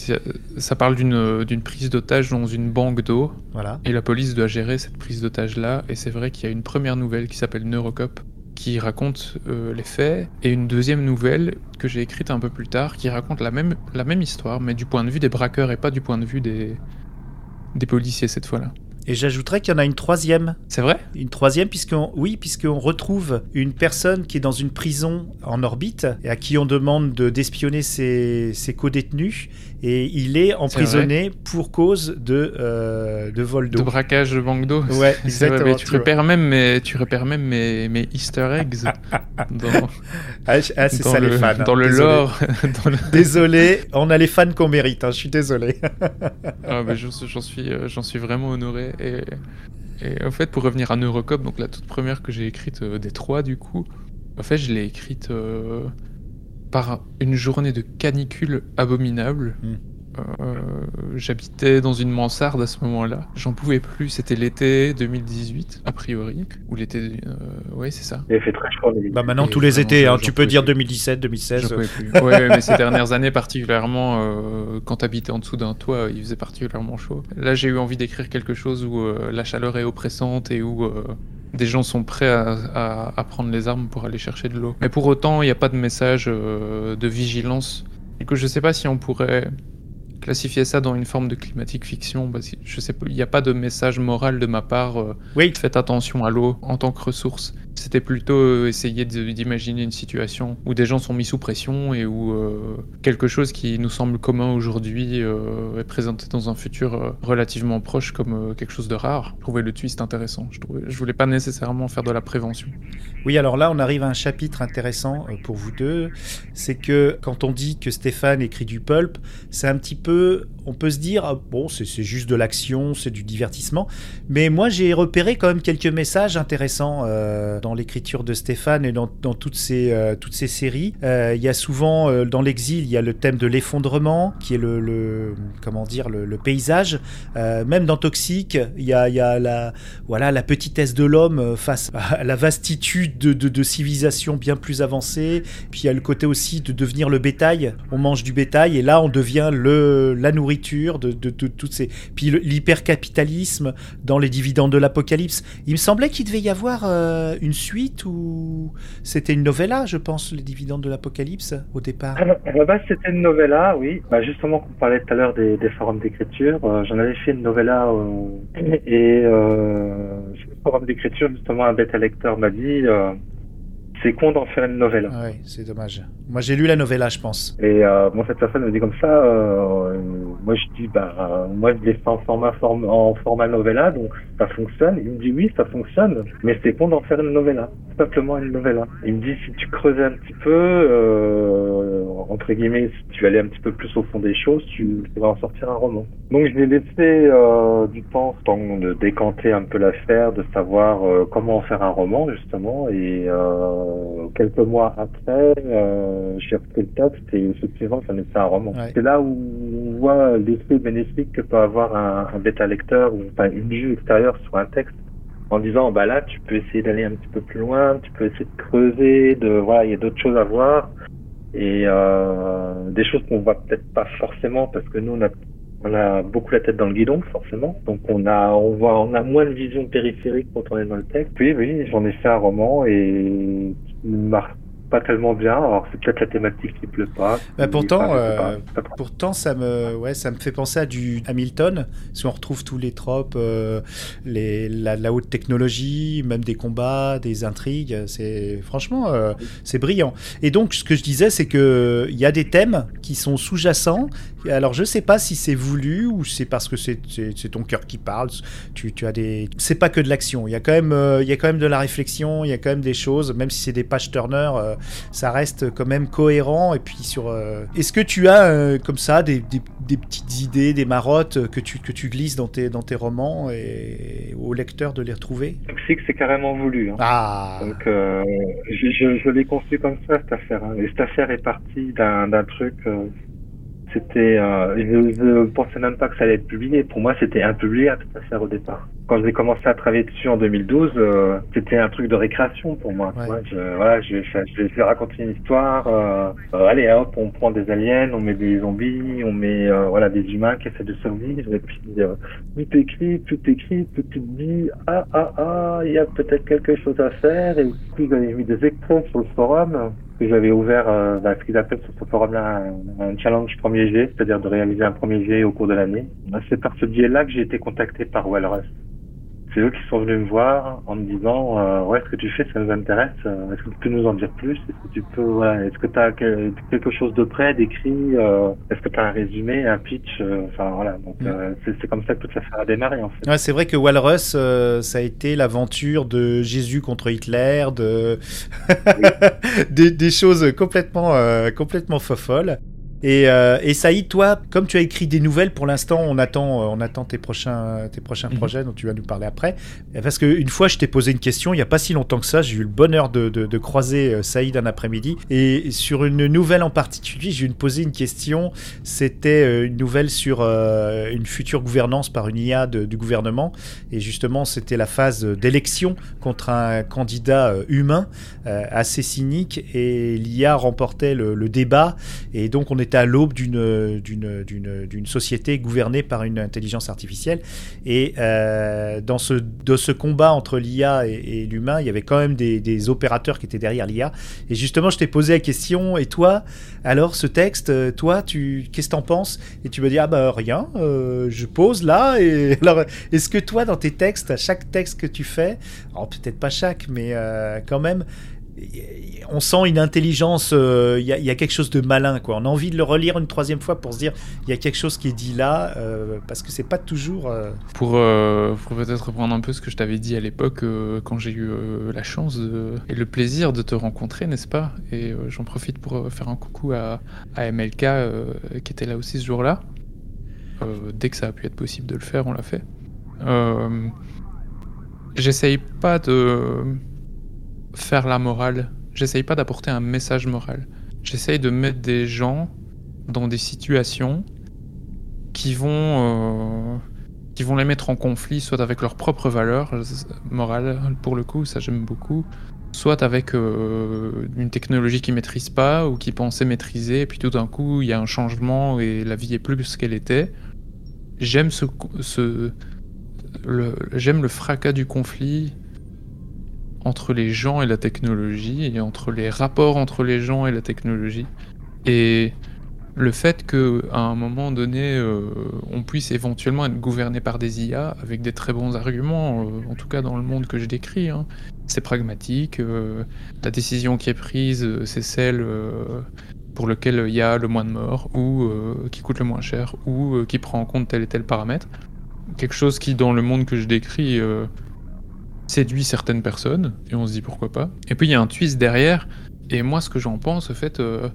ça- parle d'une d'une prise d'otage dans une banque d'eau. Voilà. Et la police doit gérer cette prise d'otage-là. Et c'est vrai qu'il y a une première nouvelle qui s'appelle Neurocop, qui raconte euh, les faits, et une deuxième nouvelle que j'ai écrite un peu plus tard, qui raconte la même, la même histoire, mais du point de vue des braqueurs et pas du point de vue des, des policiers cette fois-là. Et j'ajouterais qu'il y en a une troisième. C'est vrai? Une troisième, puisqu'on oui, puisqu'on retrouve une personne qui est dans une prison en orbite et à qui on demande de d'espionner ses, ses co-détenus. Et il est emprisonné pour cause de, euh, de vol De d'eau. braquage de banque d'eau. Ouais, vrai, exactement, tu, tu vois. repères même mes, tu repères même mes, mes easter eggs dans, Ah, ah, c'est ça le, les fans. hein. dans le Désolé. lore. dans le- Désolé, on a les fans qu'on mérite, hein, je suis désolé. Ah, bah, j'en j'en suis, euh, j'en suis vraiment honoré. Et, en fait, pour revenir à Neurocop, donc la toute première que j'ai écrite euh, des trois, du coup, en fait, je l'ai écrite euh, par une journée de canicule abominable. Hmm. Euh, J'habitais dans une mansarde à ce moment-là. J'en pouvais plus. C'était l'été 2018, a priori. Ou l'été. Euh, ouais, c'est ça. Il fait très chaud. les- Bah maintenant Et tous les étés, hein, tu peux dire plus. 2017, J'en 2016. pouvais plus. Ouais, mais ces dernières années particulièrement, euh, quand t'habitais en dessous d'un toit, il faisait particulièrement chaud. Là, j'ai eu envie d'écrire quelque chose où euh, la chaleur est oppressante et où euh, des gens sont prêts à, à- à prendre les armes pour aller chercher de l'eau. Mais pour autant, il n'y a pas de message euh, de vigilance. Du coup, je sais pas si on pourrait classifier ça dans une forme de climatique fiction. Parce que je sais pas, il n'y a pas de message moral de ma part. euh, Oui, Faites attention à l'eau en tant que ressource. C'était plutôt euh, essayer d'imaginer une situation où des gens sont mis sous pression et où euh, quelque chose qui nous semble commun aujourd'hui euh, est présenté dans un futur relativement proche comme quelque chose de rare. Je trouvais le twist intéressant. Je, trouvais, voulais pas nécessairement faire de la prévention. Oui, alors là, on arrive à un chapitre intéressant pour vous deux. C'est que quand on dit que Stéphane écrit du pulp, c'est un petit peu. On peut se dire, ah, bon, c'est juste de l'action, c'est du divertissement. Mais moi, j'ai repéré quand même quelques messages intéressants dans l'écriture de Stéphane et dans, dans toutes, ces, euh, toutes ces séries. Euh, Il y a souvent, euh, dans l'exil, il y a le thème de l'effondrement, qui est le, comment dire, le, paysage. Même dans Toxique, il y a, il y a la, voilà, la petitesse de l'homme face à la vastitude de, de, de civilisations bien plus avancées. Puis il y a le côté aussi de devenir le bétail. On mange du bétail et là on devient le, la nourriture de, de, de toutes ces. Puis l'hypercapitalisme dans les dividendes de l'apocalypse. Il me semblait qu'il devait y avoir une suite ou c'était une novella, je pense, les dividendes de l'apocalypse au départ? La à la base, c'était une novella, oui. Bah, justement, on parlait tout à l'heure des, forums d'écriture. euh, J'en avais fait une novella euh, et euh, sur le forum d'écriture, justement, un bêta lecteur m'a dit euh, c'est con d'en faire une novella. Ah ouais, c'est dommage. Moi j'ai lu la novella, je pense. Et euh, bon, cette personne me dit comme ça. euh, moi, je dis bah, euh, moi, je l'ai fait en format form- en format novella, donc ça fonctionne. Il me dit oui, ça fonctionne, mais c'est con d'en faire une novella, simplement une novella. Il me dit si tu creusais un petit peu, euh, entre guillemets, si tu allais un petit peu plus au fond des choses, tu pourrais en sortir un roman. Donc, je lui ai laissé euh, du temps, temps de décanter un peu l'affaire, de savoir euh, comment en faire un roman justement, et euh, quelques mois après. Euh, j'ai repris le texte et effectivement, ça m'est fait un roman. Ouais. C'est là où on voit l'effet bénéfique que peut avoir un, un bêta lecteur ou enfin, une vue extérieure sur un texte en disant bah là tu peux essayer d'aller un petit peu plus loin, tu peux essayer de creuser, de voilà il y a d'autres choses à voir et euh, des choses qu'on voit peut-être pas forcément parce que nous on a on a beaucoup la tête dans le guidon forcément donc on a on voit on a moins de vision périphérique quand on est dans le texte. Oui oui j'en ai fait un roman et qui m'a pas tellement bien. Alors c'est peut-être la thématique qui plaît pas. Bah, qui- pourtant, euh, pas, pourtant ça me, ouais, ça me fait penser à du Hamilton. Si on retrouve tous les tropes, euh, les, la, la haute technologie, même des combats, des intrigues, c'est franchement, euh, c'est brillant. Et donc, ce que je disais, c'est que il y a des thèmes qui sont sous-jacents. Alors, je sais pas si c'est voulu ou c'est parce que c'est c'est- c'est ton cœur qui parle. Tu, tu as des, c'est pas que de l'action. Il y a quand même, euh, il y a quand même de la réflexion. Il y a quand même des choses, même si c'est des pages turner, euh, ça reste quand même cohérent. Et puis sur, euh, est-ce que tu as comme ça des, des- des petites idées, des marottes que tu que tu glisses dans tes dans tes romans et au lecteur de les retrouver? Toxic, c'est carrément voulu. hein. Ah, Donc, je, je, je l'ai conçu comme ça, cette affaire. hein. Et cette affaire est partie d'un d'un truc. C'était. Euh, je, je pensais même pas que ça allait être publié. Pour moi, c'était impubliable, cette affaire, au départ. Quand j'ai commencé à travailler dessus en 2012, euh, c'était un truc de récréation pour moi. Ouais. Je, voilà, je, je, je vais raconter une histoire. Euh, euh, allez, hop, on prend des aliens, on met des zombies, on met euh, voilà des humains qui essaient de survivre. Et puis, euh, tout écrit, tout écrit, tout tu te dis, ah, ah, ah, il y a peut-être quelque chose à faire. Et puis, j'avais mis des extraits sur le forum, que j'avais ouvert, euh, bah, ce qu'ils appellent sur ce forum-là un, challenge premier jet, c'est-à-dire de réaliser un premier jet au cours de l'année. Bah, C'est par ce biais-là que j'ai été contacté par Walrus. C'est eux qui sont venus me voir en me disant, euh, ouais, ce que tu fais, ça nous intéresse. Euh, Est-ce que tu peux nous en dire plus? Est-ce que tu peux, voilà, est-ce que tu as quelque chose de près, d'écrit euh, Est-ce que tu as un résumé, un pitch euh, Enfin, voilà. Donc, euh, c'est comme ça que toute l'affaire a démarré, en fait. Ouais, c'est vrai que Walrus, ça a été l'aventure de Jésus contre Hitler, de des, des choses complètement, complètement folles. Et, euh, et Saïd, toi, comme tu as écrit des nouvelles, pour l'instant, on attend, euh, on attend tes prochains, tes prochains Mhm. projets dont tu vas nous parler après. Parce qu'une fois, je t'ai posé une question, il n'y a pas si longtemps que ça, j'ai eu le bonheur de, de, de croiser euh, Saïd un après-midi. Et sur une nouvelle en particulier, j'ai eu posé une question. C'était une nouvelle sur euh, une future gouvernance par une IA de- du gouvernement. Et justement, c'était la phase d'élection contre un candidat humain euh, assez cynique. Et l'IA remportait le, le débat. Et donc, on était à l'aube d'une société gouvernée par une intelligence artificielle. Et euh, dans ce, combat entre l'IA et, l'humain, il y avait quand même des, opérateurs qui étaient derrière l'IA. Et justement, je t'ai posé la question, et toi, alors ce texte, toi, tu, qu'est-ce que t'en penses? Et tu me dis, ah bah rien, euh, je pose là. Et alors, est-ce que toi, dans tes textes, à chaque texte que tu fais, peut-être pas chaque, mais euh, quand même, on sent une intelligence, euh, il y, a- il y a quelque chose de malin, quoi. On a envie de le relire une troisième fois pour se dire, il y a quelque chose qui est dit là, euh, parce que c'est pas toujours. euh, Pour, euh, peut-être reprendre un peu ce que je t'avais dit à l'époque, euh, quand j'ai eu euh, la chance et le plaisir de te rencontrer, n'est-ce pas? Et euh, j'en profite pour euh, faire un coucou à, à MLK euh, qui était là aussi ce jour-là. Euh, dès que ça a pu être possible de le faire, on l'a fait. Euh, J'essaye pas de faire la morale. J'essaye pas d'apporter un message moral. J'essaye de mettre des gens dans des situations qui vont, euh, qui vont les mettre en conflit, soit avec leurs propres valeurs euh, morales, pour le coup, ça j'aime beaucoup, soit avec euh, une technologie qu'ils maîtrisent pas ou qu'ils pensaient maîtriser, et puis tout d'un coup il y a un changement et la vie est plus ce qu'elle était. J'aime ce, j'aime le fracas du conflit entre les gens et la technologie et entre les rapports entre les gens et la technologie. Et le fait que à un moment donné euh, on puisse éventuellement être gouverné par des IA avec des très bons arguments euh, en tout cas dans le monde que je décris hein, c'est pragmatique euh, la décision qui est prise c'est celle pour lequel il y a le moins de morts ou qui coûte le moins cher ou qui prend en compte tel et tel paramètre. Quelque chose qui dans le monde que je décris séduit certaines personnes et on se dit pourquoi pas et puis il y a un twist derrière et moi ce que j'en pense au fait euh,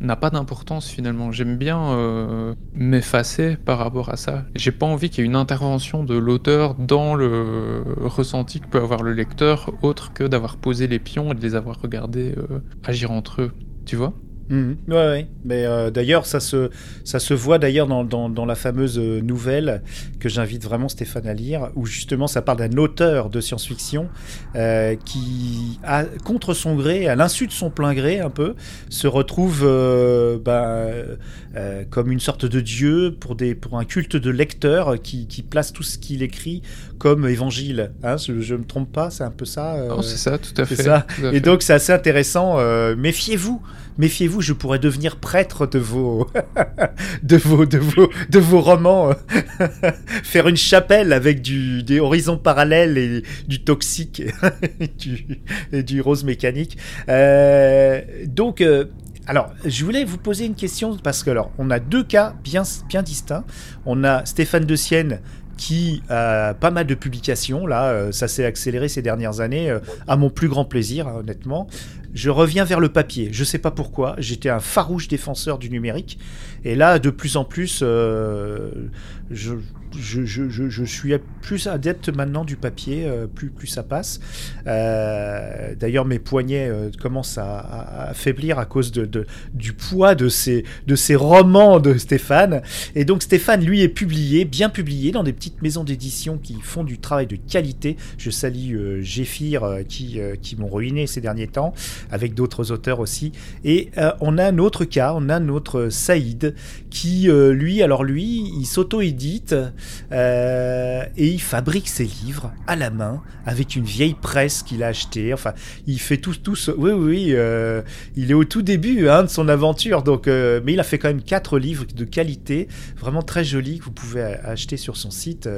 n'a pas d'importance finalement. J'aime bien euh, m'effacer par rapport à ça. J'ai pas envie qu'il y ait une intervention de l'auteur dans le ressenti que peut avoir le lecteur, autre que d'avoir posé les pions et de les avoir regardés euh, agir entre eux. Tu vois? Mhm. Ouais. Mais euh, d'ailleurs, ça se, ça se voit d'ailleurs dans, dans, la fameuse euh, nouvelle que j'invite vraiment Stéphane à lire, où justement ça parle d'un auteur de science-fiction euh, qui, contre son gré, à l'insu de son plein gré un peu, se retrouve ben, comme une sorte de dieu pour, des, pour un culte de lecteur qui, qui place tout ce qu'il écrit comme évangile. Hein, je, je me trompe pas, c'est un peu ça. euh, c'est ça, tout à fait. ça. tout à Et donc c'est assez intéressant. euh, méfiez-vous, méfiez-vous, je pourrais devenir prêtre de vos, de vos, de vos, de vos romans, euh, faire une chapelle avec du, des horizons parallèles et du toxique et du, et du rose mécanique. Euh, donc. alors, je voulais vous poser une question parce que alors, on a deux cas bien, bien distincts. On a Stéphane de Sienne qui a pas mal de publications. Là, euh, ça s'est accéléré ces dernières années, euh, à mon plus grand plaisir, hein, honnêtement. Je reviens vers le papier. Je sais pas pourquoi. J'étais un farouche défenseur du numérique. Et là, de plus en plus, euh, je, je, suis plus adepte maintenant du papier, euh, plus, ça passe. Euh, D'ailleurs, mes poignets euh, commencent à, à- à faiblir à cause du poids de ces, romans de Stéphane. Et donc, Stéphane, lui, est publié, bien publié, dans des petites maisons d'édition qui font du travail de qualité. Je salue Géphir, qui, qui m'ont ruiné ces derniers temps, avec d'autres auteurs aussi. Et on a un autre cas, on a notre Saïd, qui, lui, alors lui, il s'auto-édite euh, et il fabrique ses livres à la main avec une vieille presse qu'il a achetée. Enfin, il fait tout, tout Oui, oui, euh, il est au tout début hein, de son aventure. Donc, euh, mais il a fait quand même quatre livres de qualité, vraiment très jolis, que vous pouvez acheter sur son site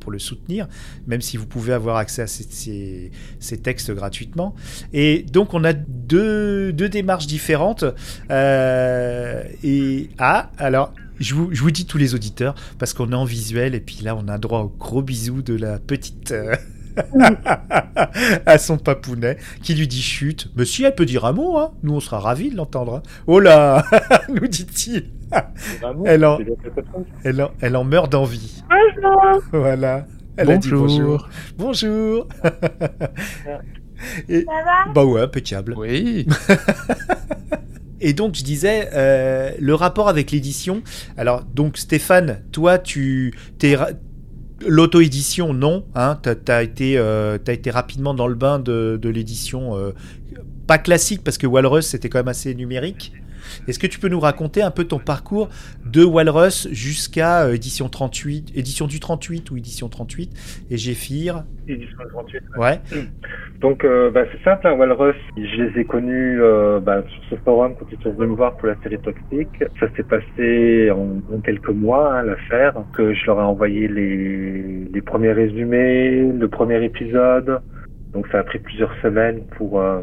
pour, le soutenir, même si vous pouvez avoir accès à ces textes gratuitement. Et donc, on a deux, deux démarches différentes. Et ah, alors. Je vous, je vous dis tous les auditeurs parce qu'on est en visuel et puis là on a droit au gros bisou de la petite euh, à son papounet qui lui dit chute. Mais si elle peut dire un mot, hein, nous on sera ravis de l'entendre. hein. Oh là, nous dit-il. Elle en-. Elle en, elle en meurt d'envie. Bonjour. Voilà. Elle a dit bonjour. Bonjour. Bonjour. Et, Ça va? bah ouais, impeccable. Oui. Et donc je disais euh, le rapport avec l'édition. Alors donc Stéphane, toi tu t'es l'auto-édition non, hein, t'as as été euh, été rapidement dans le bain de, de l'édition euh, pas classique parce que Walrus c'était quand même assez numérique. Est-ce que tu peux nous raconter un peu ton parcours de Walrus jusqu'à euh, édition 38, édition du 38 ou édition 38 et Géphir? Édition 38. Ouais. Donc, euh, bah, c'est simple, hein, Walrus, je les ai connus euh, bah, sur ce forum quand ils sont venus me voir pour la série Toxique. Ça s'est passé en, en quelques mois, hein, l'affaire, que je leur ai envoyé les, les premiers résumés, le premier épisode. Donc, ça a pris plusieurs semaines pour, euh,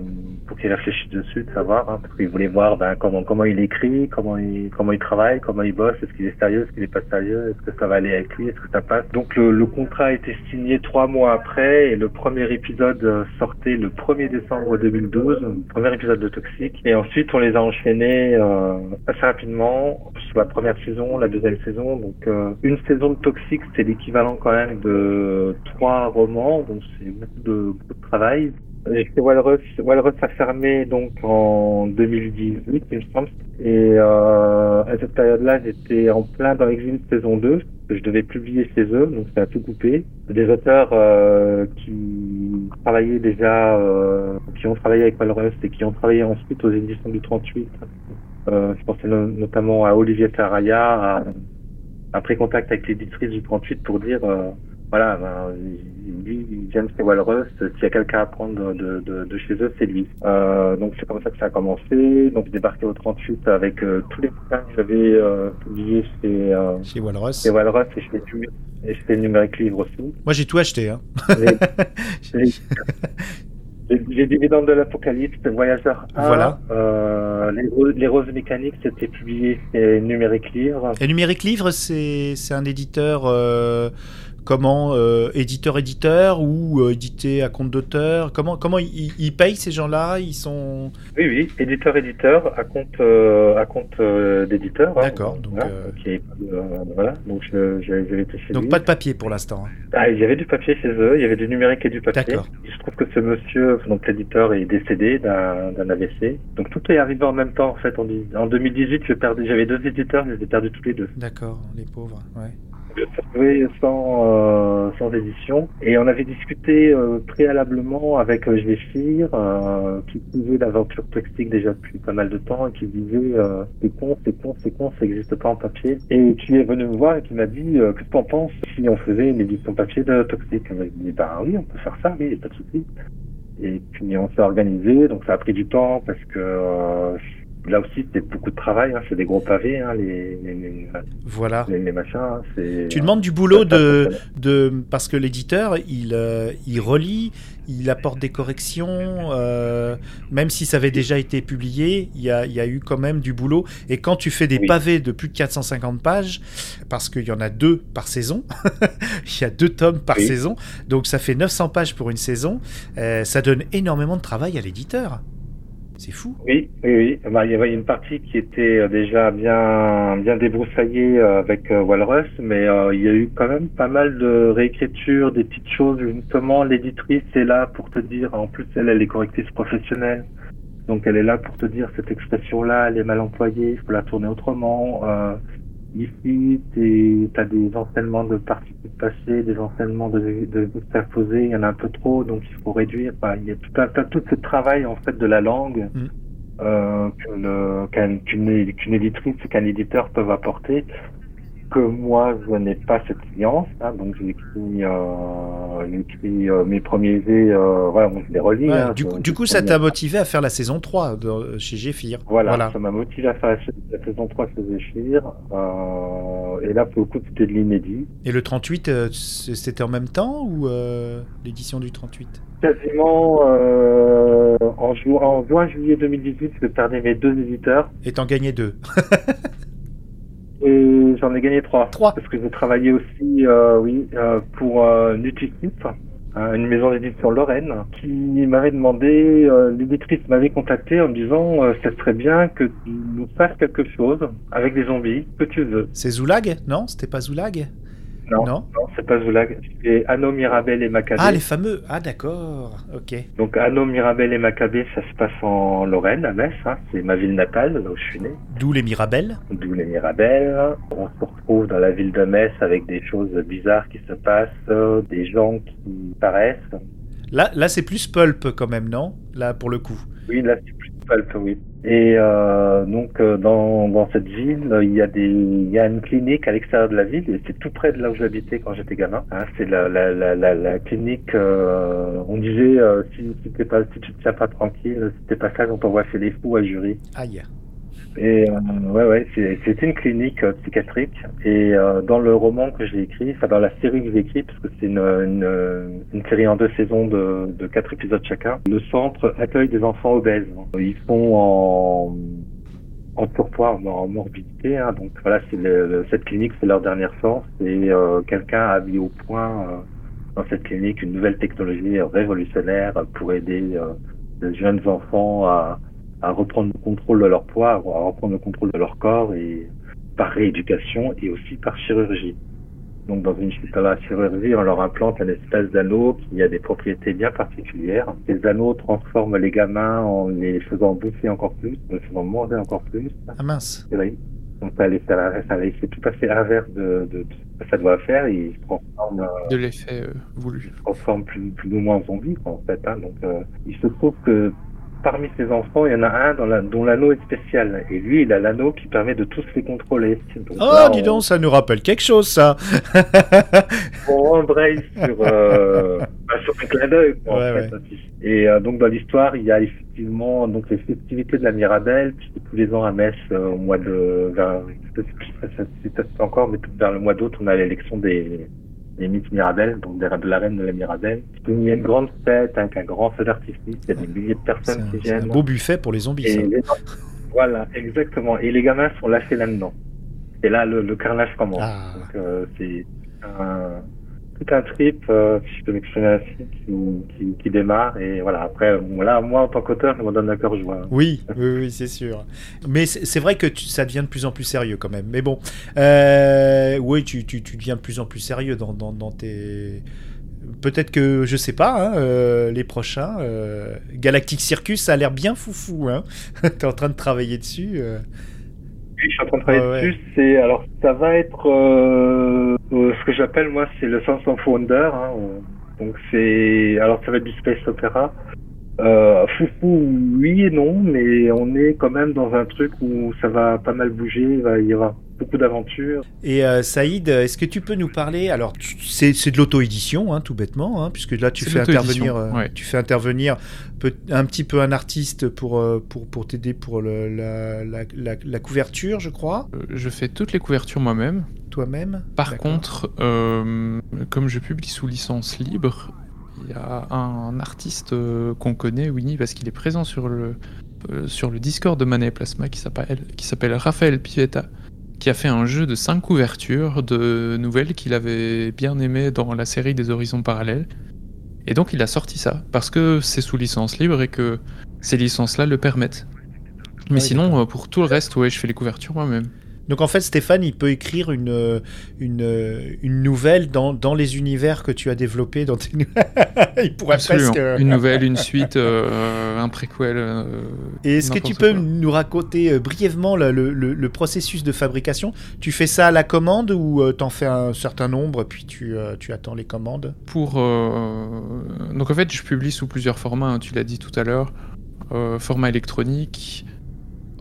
pour qu'ils réfléchissent dessus, de savoir, hein, parce qu'ils voulaient voir ben, comment, comment il écrit, comment il, comment il travaille, comment il bosse, est-ce qu'il est sérieux, est-ce qu'il est pas sérieux, est-ce que ça va aller avec lui, est-ce que ça passe. Donc, le, le contrat a été signé trois mois après et le premier épisode euh, sortait le 1er décembre 2012, le premier épisode de Toxique. Et ensuite, on les a enchaînés euh, assez rapidement sur la première saison, la deuxième saison. Donc, euh, une saison de Toxique, c'est l'équivalent quand même de trois romans, donc c'est beaucoup de, beaucoup de travail. Fait Walrus, Walrus a fermé donc en 2018, il me semble. Et euh, à cette période-là, j'étais en plein dans l'exil de saison 2, que je devais publier chez eux, donc ça a tout coupé. Des auteurs euh, qui travaillaient déjà, euh, qui ont travaillé avec Walrus et qui ont travaillé ensuite aux éditions du 38. Euh, je pensais no- notamment à Olivier Saraya, à, a pris contact avec l'éditrice du 38 pour dire euh, voilà, ben, lui, chez Walrus, s'il y a quelqu'un à prendre de, de, de chez eux, c'est lui. Euh, donc c'est comme ça que ça a commencé. Donc j'ai débarqué au 38 avec euh, tous les bouquins que j'avais euh, publiés chez, Chez Walrus. chez Walrus et chez, et chez Numérique Livre aussi. Moi j'ai tout acheté. Hein. Les dividendes de l'Apocalypse, Voyageur 1, Voilà. euh, les, Ro- les Roses Mécaniques, c'était publié chez Numérique Livre. Et Numérique Livre, c'est c'est un éditeur. euh, comment euh, éditeur-éditeur ou euh, édité à compte d'auteur? Comment, comment ils, ils payent ces gens-là? Ils sont. Oui, oui, éditeur-éditeur à compte, euh, à compte euh, d'éditeur. hein. D'accord, donc, Voilà, voilà, donc je- j'ai j'ai été chez Donc lui. pas de papier pour l'instant. hein. Ah, il y avait du papier chez eux, il y avait du numérique et du papier. D'accord. Se trouve que ce monsieur, donc l'éditeur, est décédé d'un AVC. Donc tout est arrivé en même temps, en fait. En, en 2018, je perdais- j'avais deux éditeurs, je les ai perdus tous les deux. D'accord, les pauvres. Ouais. Je euh, sans édition. Et on avait discuté euh, préalablement avec Jéphir, euh, qui suivait l'aventure toxique déjà depuis pas mal de temps et qui disait c'est con, c'est con, c'est con, ça n'existe pas en papier. Et qui est venu me voir et qui m'a dit que t'en penses si on faisait une édition papier de toxique m'a dit bah oui, on peut faire ça, oui, pas de souci. Et puis on s'est organisé, donc ça a pris du temps parce que là aussi c'était beaucoup de travail, hein, c'est des gros pavés, hein, les, les, les, Voilà. les- machins. hein, c'est- Tu demandes du boulot de, de parce que l'éditeur il euh, il relit, il apporte des corrections, euh, même si ça avait déjà été publié, il y a, il y a eu quand même du boulot. Et quand tu fais des Oui. pavés de plus de 450 pages, parce qu'il y en a deux par saison, il y a deux tomes par Oui. saison, donc ça fait 900 pages pour une saison, euh, ça donne énormément de travail à l'éditeur. C'est fou. Oui, oui, oui. Il y avait une partie qui était euh, déjà bien, bien débroussaillée euh, avec euh, Walrus, mais il y a eu quand même pas mal de réécriture, des petites choses. Justement, l'éditrice est là pour te dire, en plus, elle, est correctrice professionnelle. Donc, elle est là pour te dire, cette expression-là, elle est mal employée, il faut la tourner autrement. Ici, tu as des enseignements de participes passés, des enseignements de, de juxtaposés, il y en a un peu trop, donc il faut réduire. Enfin, il y a tout, un, tout ce travail, en fait, de la langue Mm. euh, qu'un- qu'une éditrice et qu'un éditeur peuvent apporter que moi je n'ai pas cette science hein, donc j'ai écrit, euh, écrit euh, mes premiers jets euh, voilà bon, je les relis Ouais, hein, du, coup, du ça t'a motivé à faire la saison 3 de- chez Géphir. voilà, ça m'a motivé à faire la, la saison 3 chez Zéphir euh, et là pour le coup c'était de l'inédit. Et le 38, euh, c- c'était en même temps ou l'édition du 38 quasiment en, ju- en juin juillet 2018 je perdais mes deux éditeurs. Et t'en gagnais deux. Et j'en ai gagné trois. Trois. Parce que j'ai travaillé aussi, euh, oui, euh, pour euh, hein, une maison d'édition Lorraine, qui m'avait demandé, euh, l'éditrice m'avait contacté en me disant, euh, ça serait bien que tu nous fasses quelque chose avec des zombies, que tu veux. C'est Zoulag? Non C'était pas Zoulag? Non, Non non, c'est pas Zoulag. C'est Anno, Mirabel et Maccabée. Ah, les fameux Ah, d'accord. Ok. Donc Anno, Mirabel et Maccabée, ça se passe en Lorraine, à Metz, hein, c'est ma ville natale, là où je suis né. D'où les Mirabelles. d'où les Mirabelles. On se retrouve dans la ville de Metz avec des choses bizarres qui se passent, euh, des gens qui paraissent. Là, là c'est plus pulp quand même, non? Là, pour le coup. Oui, là c'est plus pulp, oui. Et euh, donc euh, dans, dans cette ville, euh, il y a des, il y a une clinique à l'extérieur de la ville et c'est tout près de là où j'habitais quand j'étais gamin. Hein, c'est la, la, la, la, la clinique. euh, on disait euh, si, si, pas, si tu te tiens pas tranquille, si t'es pas sage, on t'envoie chez les fous à jury. Aïe. Et euh, ouais, ouais, c'est une clinique euh, psychiatrique. Et euh, dans le roman que j'ai écrit, enfin dans la série que j'ai écrit, parce que c'est une, une, une série en deux saisons de, de quatre épisodes chacun, le centre accueille des enfants obèses. Ils sont en, en en, morbidité. Hein, donc voilà, le- cette clinique, c'est leur dernière chance. Et euh, quelqu'un a mis au point euh, dans cette clinique une nouvelle technologie révolutionnaire pour aider les jeunes enfants à à reprendre le contrôle de leur poids, à reprendre le contrôle de leur corps et par rééducation et aussi par chirurgie. Donc dans une dans la chirurgie, on leur implante un espèce d'anneau qui a des propriétés bien particulières. Ces anneaux transforment les gamins en les faisant bouffer encore plus, en les faisant manger encore plus. Ah mince. Et oui. Donc ça ça allait- c'est tout à fait l'inverse de, de, de ce que ça doit faire. Ils se transforment euh, de l'effet euh, voulu. se transforme plus, plus ou moins en zombie, quoi, en fait. Hein. Donc, euh, il se trouve que parmi ces enfants, il y en a un dans la, dont l'anneau est spécial. Et lui, il a l'anneau qui permet de tous les contrôler. Donc Oh, là, dis on- donc, ça nous rappelle quelque chose, ça. on embraye sur, euh, bah, sur un clin d'œil. Ouais. Et euh, donc dans l'histoire, il y a effectivement donc les festivités de la Mirabelle, qui sont tous les ans à Metz euh, au mois de, vers, je sais plus si encore, mais vers le mois d'août, on a l'élection des des Miss Mirabelle, donc de la reine de la Mirabelle. Il y a une grande fête avec un grand feu d'artifice, il y a des milliers de personnes un, qui c'est un viennent. beau buffet pour les zombies, ça. les- voilà, exactement. Et les gamins sont lâchés là-dedans. Et là, le, le carnage commence. Ah. Donc, euh, c'est un- tout un trip, euh, si je peux m'exprimer ainsi, qui, démarre. Et voilà, après, voilà, moi, en tant qu'auteur, je me donne un cœur joie. Oui, oui, c'est sûr. Mais c'est vrai que tu- ça devient de plus en plus sérieux quand même. Mais bon, euh, oui, tu, tu, tu deviens de plus en plus sérieux dans, tes. Peut-être que, je sais pas, hein, euh, les prochains. Galactic Circus, ça a l'air bien foufou. Hein T'es en train de travailler dessus. Oui, je suis en train de travailler Ouais, dessus. C'est alors ça va être euh, euh, ce que j'appelle moi, c'est le Sense of Wonder. Hein, donc c'est alors ça va être du space opéra. Euh, foufou, oui et non, mais on est quand même dans un truc où ça va pas mal bouger. Il va y avoir beaucoup d'aventures. Et euh, Saïd, est-ce que tu peux nous parler Alors, tu- c'est c'est de l'auto-édition, hein, tout bêtement, hein, puisque là, tu fais intervenir, euh, ouais. tu fais intervenir un petit peu un artiste pour euh, pour pour t'aider pour le- la, la, la, la couverture, je crois, Euh, Je fais toutes les couvertures moi-même. toi-même. Par D'accord. contre, euh, comme je publie sous licence libre, il y a un artiste euh, qu'on connaît, Winnie, parce qu'il est présent sur le, euh, sur le Discord de Manet Plasma qui s'appelle qui s'appelle Raphaël Pivetta, qui a fait un jeu de 5 couvertures de nouvelles qu'il avait bien aimé dans la série des Horizons Parallèles. Et donc il a sorti ça, parce que c'est sous licence libre et que ces licences-là le permettent. Mais sinon, euh, pour tout le reste, ouais, je fais les couvertures moi-même. Donc en fait, Stéphane, il peut écrire une euh, une, euh, une nouvelle dans, dans les univers que tu as développés dans tes. il pourrait Absolument. presque. Une nouvelle, une suite, euh, un préquel. euh, Et est-ce que tu peux quoi. nous raconter euh, brièvement le, le- le- processus de fabrication? Tu fais ça à la commande ou euh, t'en fais un certain nombre puis tu, euh, tu attends les commandes? Pour, euh, Donc en fait, je publie sous plusieurs formats, hein, tu l'as dit tout à l'heure. Euh, format électronique,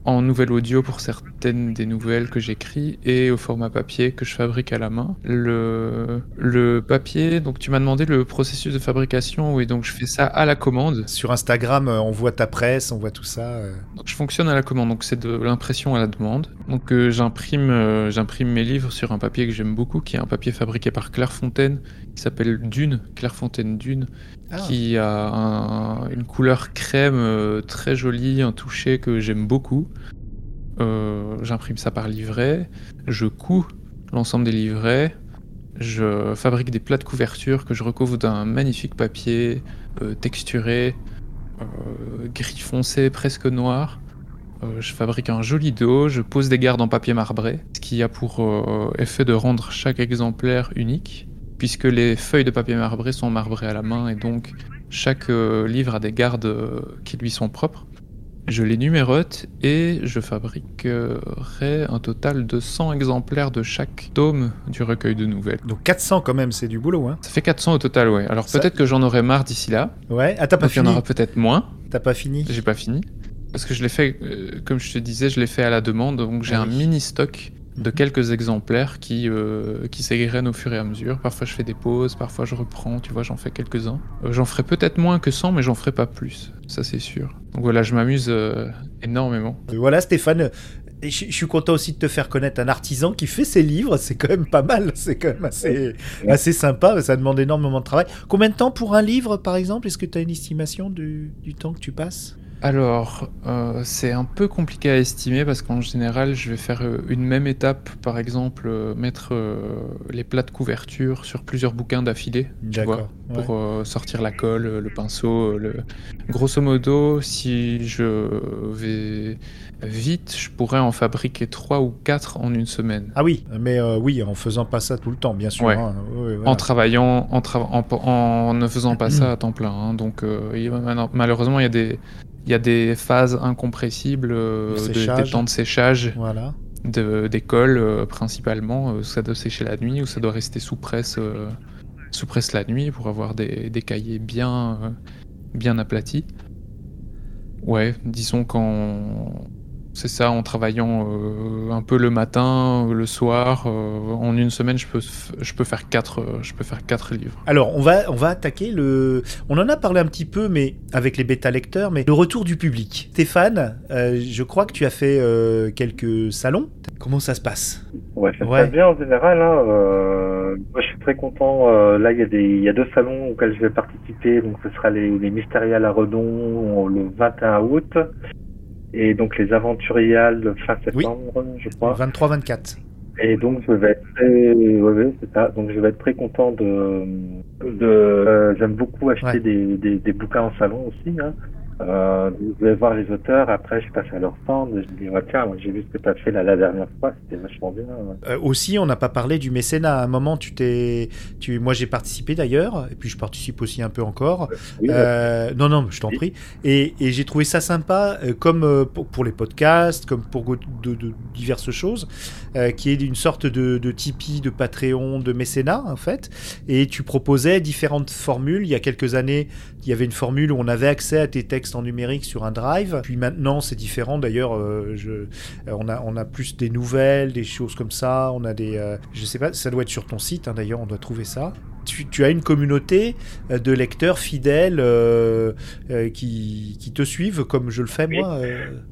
en nouvelle audio pour certaines des nouvelles que j'écris, et au format papier que je fabrique à la main. Le, le papier, donc tu m'as demandé le processus de fabrication, oui, donc je fais ça à la commande. Sur Instagram, euh, on voit ta presse, on voit tout ça. euh. Donc, je fonctionne à la commande, donc c'est de l'impression à la demande. Donc euh, j'imprime, euh, j'imprime mes livres sur un papier que j'aime beaucoup, qui est un papier fabriqué par Clairefontaine, qui s'appelle Dune, Clairefontaine Dune, Ah. qui a un- une couleur crème euh, très jolie, un toucher que j'aime beaucoup. Euh, j'imprime ça par livret, je couds l'ensemble des livrets, je fabrique des plats de couverture que je recouvre d'un magnifique papier euh, texturé, euh, gris foncé, presque noir. Je fabrique un joli dos, je pose des gardes en papier marbré, ce qui a pour effet de rendre chaque exemplaire unique, puisque les feuilles de papier marbré sont marbrées à la main et donc chaque livre a des gardes qui lui sont propres. Je les numérote et je fabriquerai un total de 100 exemplaires de chaque tome du recueil de nouvelles. Donc 400 quand même, c'est du boulot. Hein. Ça fait 400 au total, ouais. Alors Ça- peut-être que j'en aurai marre d'ici là. Ouais. Ah, t'as pas Donc il y en fini aura peut-être moins. T'as pas fini J'ai pas fini. Parce que je l'ai fait, euh, comme je te disais, je l'ai fait à la demande. Donc j'ai Ah un mini stock de quelques exemplaires qui, euh, qui s'égrènent au fur et à mesure. Parfois je fais des pauses, parfois je reprends, tu vois, j'en fais quelques-uns. Euh, j'en ferai peut-être moins que 100, mais j'en ferai pas plus, ça c'est sûr. Donc voilà, je m'amuse euh, énormément. Euh, Voilà, Stéphane. Et je je suis content aussi de te faire connaître un artisan qui fait ses livres. C'est quand même pas mal. C'est quand même assez, assez sympa. Ça demande énormément de travail. Combien de temps pour un livre, par exemple? Est-ce que tu as une estimation du, du temps que tu passes? Alors, euh, c'est un peu compliqué à estimer parce qu'en général, je vais faire euh, une même étape, par exemple, euh, mettre euh, les plats de couverture sur plusieurs bouquins d'affilée, tu vois, pour euh, sortir la colle, le pinceau. Le... Grosso modo, si je vais vite, je pourrais en fabriquer trois ou quatre en une semaine. Ah oui, mais oui, en faisant pas ça tout le temps, bien sûr. Ouais. hein. Ouais, voilà. En travaillant, en, tra- en, en ne faisant pas ça à temps plein. hein. Donc, malheureusement, il y a des, il y a des phases incompressibles, euh, de- des temps de séchage. Voilà. de- d'école euh, principalement. Euh, ça doit sécher la nuit ou ça doit rester sous presse, euh, sous presse la nuit pour avoir des, des cahiers bien, bien aplatis. Ouais, disons qu'en. C'est ça, en travaillant euh, un peu le matin, le soir, euh, en une semaine, je peux, je peux faire quatre, euh, je peux faire quatre livres. Alors, on va, on va attaquer le. On en a parlé un petit peu, mais avec les bêta lecteurs, mais le retour du public. Stéphane, euh, je crois que tu as fait euh, quelques salons. Comment ça se passe? Ouais, ça se Ouais. passe bien en général. Hein. Euh, moi, je suis très content. Euh, là, il y, a des, il y a deux salons auxquels je vais participer. Donc, ce sera les, les à Redon le 21 août. Et donc, les Aventuriales fin septembre, je crois. 23-24. Et donc je vais être très, ouais, ouais, c'est ça. Donc je vais être très content de, de. euh, J'aime beaucoup acheter Ouais. des, des, des bouquins en salon aussi. Hein. Euh, je vais voir les auteurs. Après, je passe à leur stand. Je dis ouais, tiens, j'ai vu ce que tu as fait là, la dernière fois. C'était vachement bien. ouais. Euh, aussi, on n'a pas parlé du mécénat. À un moment, tu t'es, tu, moi j'ai participé d'ailleurs, et puis je participe aussi un peu encore. Oui, Euh, non, non, je t'en Oui. prie. Et, et j'ai trouvé ça sympa, euh, comme euh, pour, pour les podcasts, comme pour de, de diverses choses, euh, qui est une sorte de, de Tipeee, de Patreon, de mécénat en fait. Et tu proposais différentes formules. Il y a quelques années, il y avait une formule où on avait accès à tes textes en numérique sur un drive. Puis maintenant, c'est différent. D'ailleurs, euh, je, euh, on a, on a plus des nouvelles, des choses comme ça. On a des, euh, je sais pas, ça doit être sur ton site. hein, D'ailleurs, on doit trouver ça. Tu, tu as une communauté de lecteurs fidèles euh, euh, qui, qui te suivent comme je le fais Oui. moi.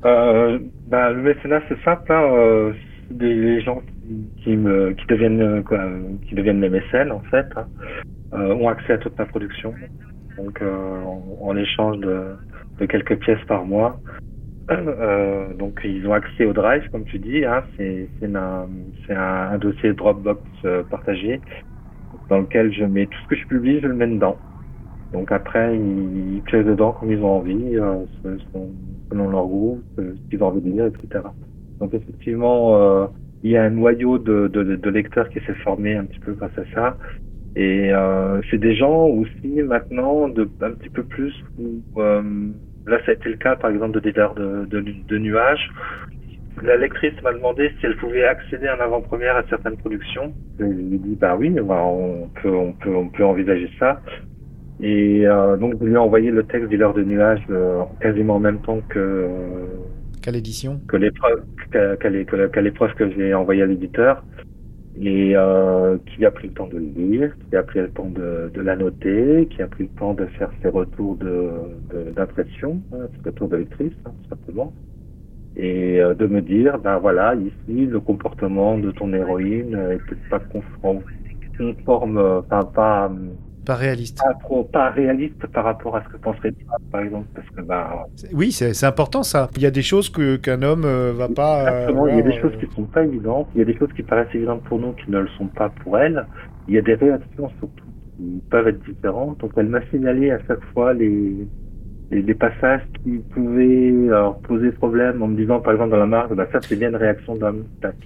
euh. Bah, le mécénat, c'est simple. Hein, des les gens qui, qui me, qui deviennent, quoi, qui deviennent mes mécènes en fait, hein, ont accès à toute ma production. Donc, euh, en, en échange de, de quelques pièces par mois. Euh, donc, ils ont accès au drive, comme tu dis. Hein, c'est un, un, dossier Dropbox euh, partagé dans lequel je mets tout ce que je publie, je le mets dedans. Donc après, ils, piochent dedans comme ils ont envie, euh, selon- leur goût, euh, ce qu'ils ont envie de lire, etc. Donc effectivement, euh, il y a un noyau de, de, de lecteurs qui s'est formé un petit peu grâce à ça. Et euh, c'est des gens aussi maintenant de un petit peu plus où euh, là ça a été le cas par exemple de dealers de, de, de nuages. La lectrice m'a demandé si elle pouvait accéder en avant-première à certaines productions. Je lui ai dit bah oui, bah, on peut on peut on peut envisager ça. Et euh, donc je lui ai envoyé le texte dealer de nuages euh, quasiment en même temps que Quelle édition? que l'épreuve que qu'à l'épreuve que j'ai envoyée à l'éditeur et euh, qui a pris le temps de le lire, qui a pris le temps de, de la noter, qui a pris le temps de faire ses retours de de- d'impression, hein, ses retours de lectrice, hein, simplement, et euh, de me dire ben voilà ici le comportement de ton héroïne est peut-être pas conforme, conforme, euh, enfin pas Pas réaliste. pas trop pas réaliste par rapport à ce que penserait par exemple parce que C'est- Oui, c'est important ça. Il y a des choses qu'un homme euh, va pas. euh, Exactement, il y a des choses euh, qui sont pas évidentes, il y a des choses qui paraissent évidentes pour nous qui ne le sont pas pour elle. Il y a des réactions surtout qui peuvent être différentes. Donc elle m'a signalé à chaque fois les, les, les passages qui pouvaient euh, poser problème en me disant par exemple dans la marque, bah, ça c'est bien une réaction d'homme. Tac.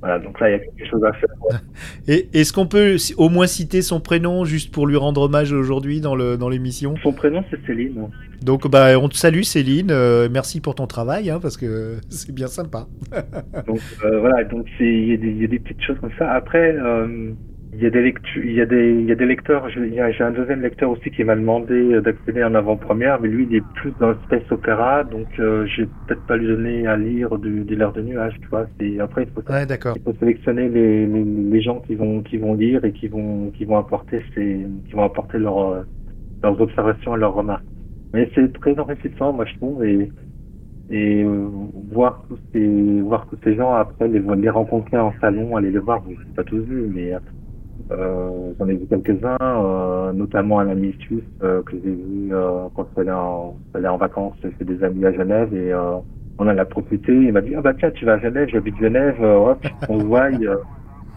Voilà, donc là il y a quelque chose à faire. Et est-ce qu'on peut au moins citer son prénom juste pour lui rendre hommage aujourd'hui dans le dans l'émission? Son prénom c'est Céline. Donc bah on te salue Céline, euh, merci pour ton travail hein, parce que c'est bien sympa. Donc euh, voilà, donc c'est il y, a des- il y a des petites choses comme ça. Après, euh, il y a des lectures, il y a des il y a des lecteurs. J'ai un deuxième lecteur aussi qui m'a demandé euh, d'accéder en avant-première, mais lui il est plus dans le space opéra, donc euh, j'ai peut-être pas lui donné à lire du des l'air de nuages, tu vois. Après il faut Ouais d'accord. il faut sélectionner les, les, les gens qui vont qui vont lire et qui vont qui vont apporter ces qui vont apporter leurs euh, leurs observations et leurs remarques. Mais c'est très enrichissant, moi je trouve, et et euh, voir tous ces voir tous ces gens après les les rencontrer en salon, aller les voir, je les ai pas tous vus, mais j'en ai vu quelques-uns, euh, notamment un ami suisse euh, que j'ai vu euh, quand je suis en, allé en vacances chez des amis à Genève et euh, on en a profité. Il m'a dit ah bah tiens tu vas à Genève, j'habite Genève, euh, hop, on se voit. euh,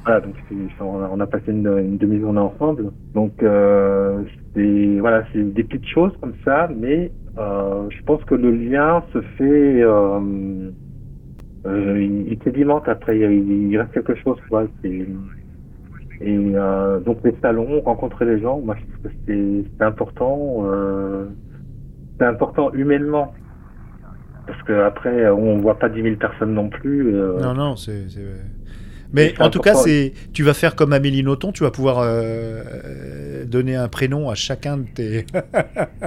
voilà donc on a, passé une, demi-journée ensemble. Donc euh, c'est voilà c'est des petites choses comme ça, mais euh, je pense que le lien se fait. Euh, euh, il, il sédimente après, il, il reste quelque chose quoi. C'est et euh, donc les salons, rencontrer les gens, moi je trouve que c'est important. Euh, important humainement. Parce que après, on voit pas 10 000 personnes non plus. euh, Non non c'est. Mais en tout cas c'est tu vas faire comme Amélie Nothomb, tu vas pouvoir euh, euh, donner un prénom à chacun de tes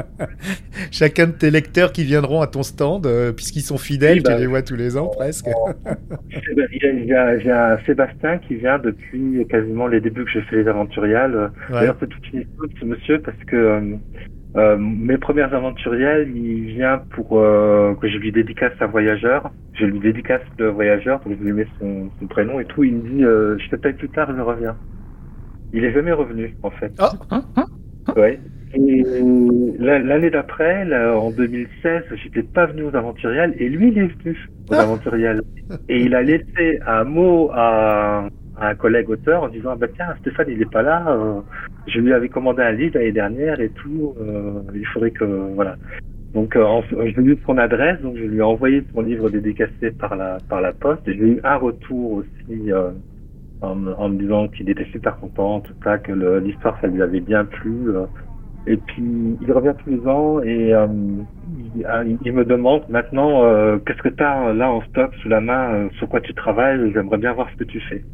chacun de tes lecteurs qui viendront à ton stand euh, puisqu'ils sont fidèles, Oui, bah, tu les vois tous les ans presque. A- il y a Sébastien qui vient depuis quasiment les débuts que j'ai fait les aventuriales. Ouais. D'ailleurs, c'est toute une histoire de ce monsieur parce que euh, euh, mes premières aventuriales, il vient pour euh, que je lui dédicace un voyageur. Je lui dédicace le voyageur, donc je lui mets son, son prénom et tout. Il me dit, euh, je paye plus tard, je reviens. Il est jamais revenu, en fait. Hein Ouais. Et la- l'année d'après, en 2016, j'étais pas venu aux aventuriales et lui, il est venu aux aventuriales. Et il a laissé un mot à, à un collègue auteur en disant ah bah tiens Stéphane il est pas là, euh, je lui avais commandé un livre l'année dernière et tout, euh, il faudrait que voilà. Donc euh, je lui ai son adresse, donc je lui ai envoyé son livre dédicacé par la par la poste. J'ai eu un retour aussi euh, en, en me disant qu'il était super content, tout ça, que l'histoire ça lui avait bien plu. euh. et puis il revient tous les ans et il, ah, il- il me demande maintenant qu'est-ce que tu as là en stock sous la main, sur quoi tu travailles. J'aimerais bien voir ce que tu fais.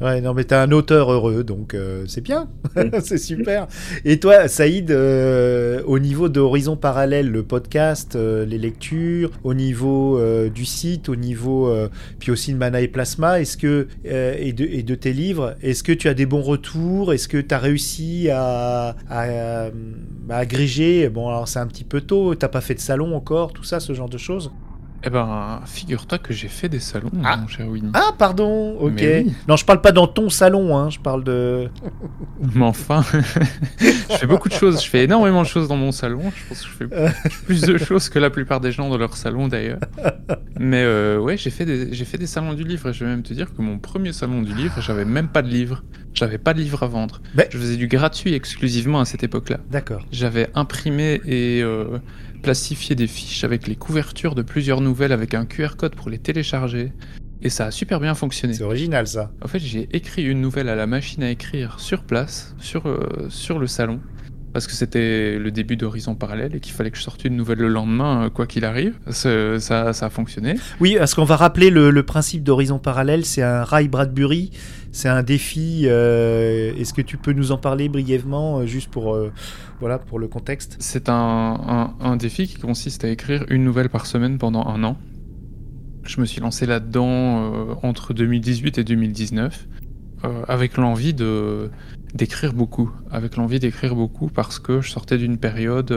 Ouais, non, mais t'es un auteur heureux, donc euh, c'est bien, c'est super. Et toi, Saïd, euh, au niveau de Horizon Parallèle, le podcast, euh, les lectures, au niveau du site, au niveau, puis aussi de Mana et Plasma, est-ce que, et, de, et de tes livres, est-ce que tu as des bons retours? Est-ce que tu as réussi à, à, à agréger? Bon, alors c'est un petit peu tôt, t'as pas fait de salon encore, tout ça, ce genre de choses? Eh ben, figure-toi que j'ai fait des salons, Ah. mon cher Winnie. Ah, pardon, ok. Oui. Non, je parle pas dans ton salon, hein, je parle de. Mais enfin, je fais beaucoup de choses. Je fais énormément de choses dans mon salon. Je pense que je fais plus de choses que la plupart des gens dans leur salon d'ailleurs. Mais euh, ouais, j'ai fait, des, j'ai fait des salons du livre et je vais même te dire que mon premier salon du livre, j'avais même pas de livre. J'avais pas de livre à vendre. Mais- Je faisais du gratuit exclusivement à cette époque-là. D'accord. J'avais imprimé et euh, plastifié des fiches avec les couvertures de plusieurs nouvelles avec un QR code pour les télécharger. Et ça a super bien fonctionné. C'est original, ça. En fait, j'ai écrit une nouvelle à la machine à écrire sur place, sur, euh, sur le salon, parce que c'était le début d'Horizon Parallèle et qu'il fallait que je sorte une nouvelle le lendemain, euh, quoi qu'il arrive. Ça, ça, ça a fonctionné. Oui, parce qu'on va rappeler le, le principe d'Horizon Parallèle, c'est un Ray Bradbury, c'est un défi. euh, Est-ce que tu peux nous en parler brièvement, euh, juste pour, euh, voilà, pour le contexte? C'est un, un- défi qui consiste à écrire une nouvelle par semaine pendant un an. Je me suis lancé là-dedans entre 2018 et 2019, euh, avec l'envie de d'écrire beaucoup, avec l'envie d'écrire beaucoup parce que je sortais d'une période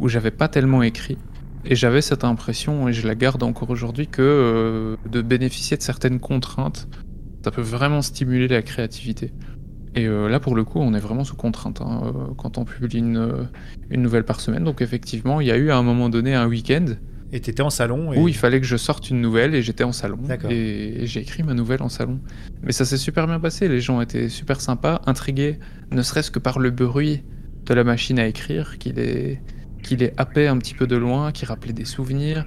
où j'avais pas tellement écrit. Et j'avais cette impression, et je la garde encore aujourd'hui, que de bénéficier de certaines contraintes, ça peut vraiment stimuler la créativité. Et euh, là, pour le coup, on est vraiment sous contrainte hein, euh, quand on publie une, euh, une nouvelle par semaine. Donc effectivement, il y a eu à un moment donné un week-end Et t'étais en salon et... où il fallait que je sorte une nouvelle et j'étais en salon. D'accord. Et, et j'ai écrit ma nouvelle en salon. Mais ça s'est super bien passé. Les gens étaient super sympas, intrigués, ne serait-ce que par le bruit de la machine à écrire, qui les, qui les happait un petit peu de loin, qui rappelait des souvenirs.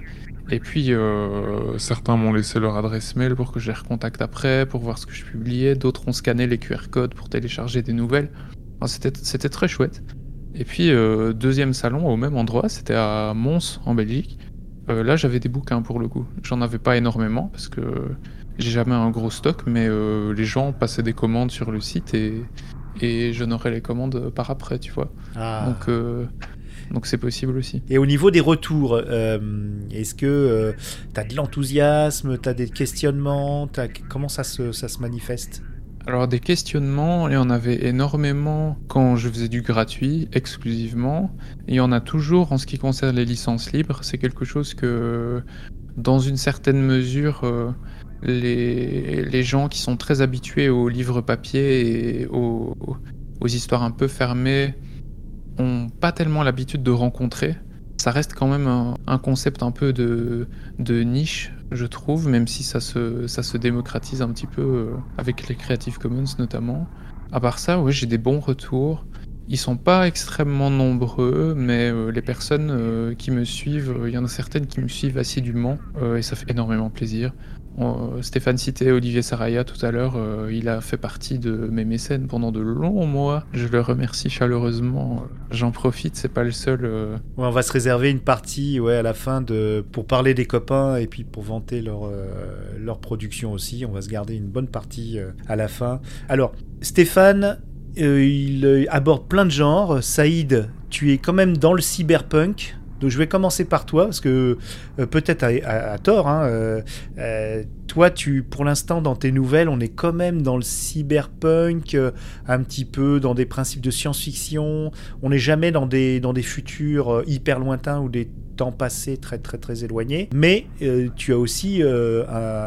Et puis, euh, certains m'ont laissé leur adresse mail pour que je les recontacte après, pour voir ce que je publiais. D'autres ont scanné les QR codes pour télécharger des nouvelles. Enfin, c'était, très chouette. Et puis, euh, deuxième salon au même endroit, c'était à Mons, en Belgique. Euh, là, j'avais des bouquins pour le coup. J'en avais pas énormément parce que j'ai jamais un gros stock, mais les gens passaient des commandes sur le site et, et j'honorais les commandes par après, tu vois. Ah. Donc, donc c'est possible aussi. Et au niveau des retours, euh, est-ce que tu as de l'enthousiasme, tu as des questionnements Comment ça se, ça se manifeste? Alors des questionnements, il y en avait énormément quand je faisais du gratuit exclusivement. Il y en a toujours en ce qui concerne les licences libres. C'est quelque chose que, dans une certaine mesure, euh, les, les gens qui sont très habitués aux livres papier et aux, aux histoires un peu fermées pas tellement l'habitude de rencontrer. Ça reste quand même un, concept un peu de, de niche, je trouve, même si ça se, ça se démocratise un petit peu euh, avec les Creative Commons notamment. À part ça, ouais, j'ai des bons retours. Ils sont pas extrêmement nombreux, mais euh, les personnes euh, qui me suivent, il y en a certaines qui me suivent assidûment, et ça fait énormément plaisir. Stéphane citait Olivier Saraya tout à l'heure, euh, il a fait partie de mes mécènes pendant de longs mois. Je le remercie chaleureusement. J'en profite, c'est pas le seul. euh, On va se réserver une partie ouais, à la fin de, pour parler des copains et puis pour vanter leur, euh, leur production aussi. On va se garder une bonne partie à la fin. Alors, Stéphane, il aborde plein de genres. Saïd, tu es quand même dans le cyberpunk. Donc je vais commencer par toi, parce que euh, peut-être à, tort, hein, euh, euh, toi, tu, pour l'instant, dans tes nouvelles, on est quand même dans le cyberpunk, un petit peu dans des principes de science-fiction. On n'est jamais dans des, dans des futurs hyper lointains ou des temps passé très très très éloigné. Mais euh, tu as aussi euh,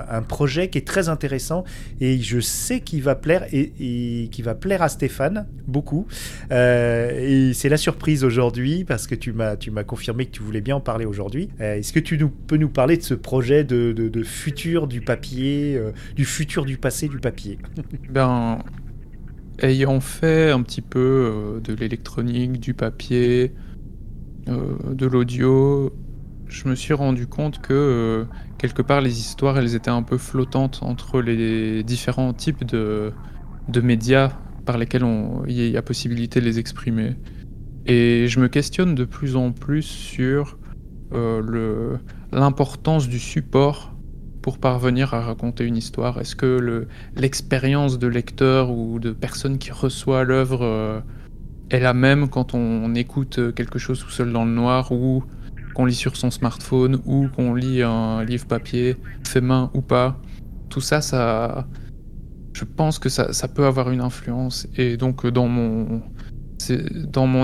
un, projet qui est très intéressant et je sais qu'il va plaire et, et qui va plaire à Stéphane beaucoup. Euh, et c'est la surprise aujourd'hui parce que tu m'as tu m'as confirmé que tu voulais bien en parler aujourd'hui. Est-ce que tu nous, peux nous parler de ce projet de, de, futur du papier, du futur du passé du papier? Ben, ayant fait un petit peu de l'électronique, du papier, de l'audio, je me suis rendu compte que euh, quelque part les histoires elles étaient un peu flottantes entre les différents types de, de médias par lesquels il y a possibilité de les exprimer. Et je me questionne de plus en plus sur euh, l'importance du support pour parvenir à raconter une histoire. Est-ce que le, l'expérience de lecteur ou de personne qui reçoit l'œuvre euh, est la même quand on, écoute quelque chose tout seul dans le noir ou qu'on lit sur son smartphone ou qu'on lit un livre papier fait main ou pas. Tout ça, ça, je pense que ça, peut avoir une influence. Et donc euh, dans mon,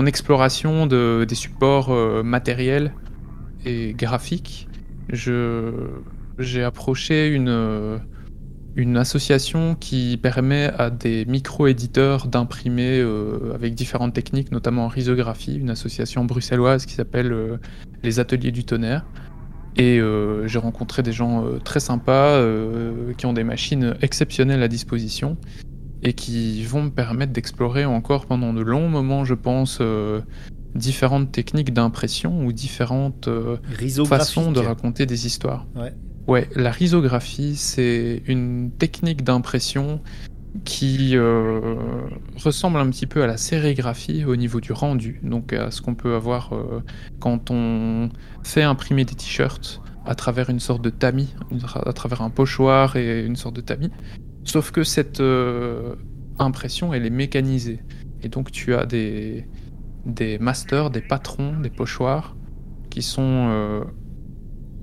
exploration de, des supports euh, matériels et graphiques, j'ai approché une, euh, une association qui permet à des micro-éditeurs d'imprimer euh, avec différentes techniques, notamment en risographie, une association bruxelloise qui s'appelle euh, les Ateliers du Tonnerre. Et euh, j'ai rencontré des gens très sympas qui ont des machines exceptionnelles à disposition et qui vont me permettre d'explorer encore pendant de longs moments, je pense, différentes techniques d'impression ou différentes façons de raconter des histoires. Ouais. Ouais, la risographie, c'est une technique d'impression qui euh, ressemble un petit peu à la sérigraphie au niveau du rendu, donc à ce qu'on peut avoir euh, quand on fait imprimer des t-shirts à travers une sorte de tamis, à travers un pochoir et une sorte de tamis. Sauf que cette euh, impression, elle est mécanisée. Et donc tu as des, des masters, des patrons, des pochoirs qui sont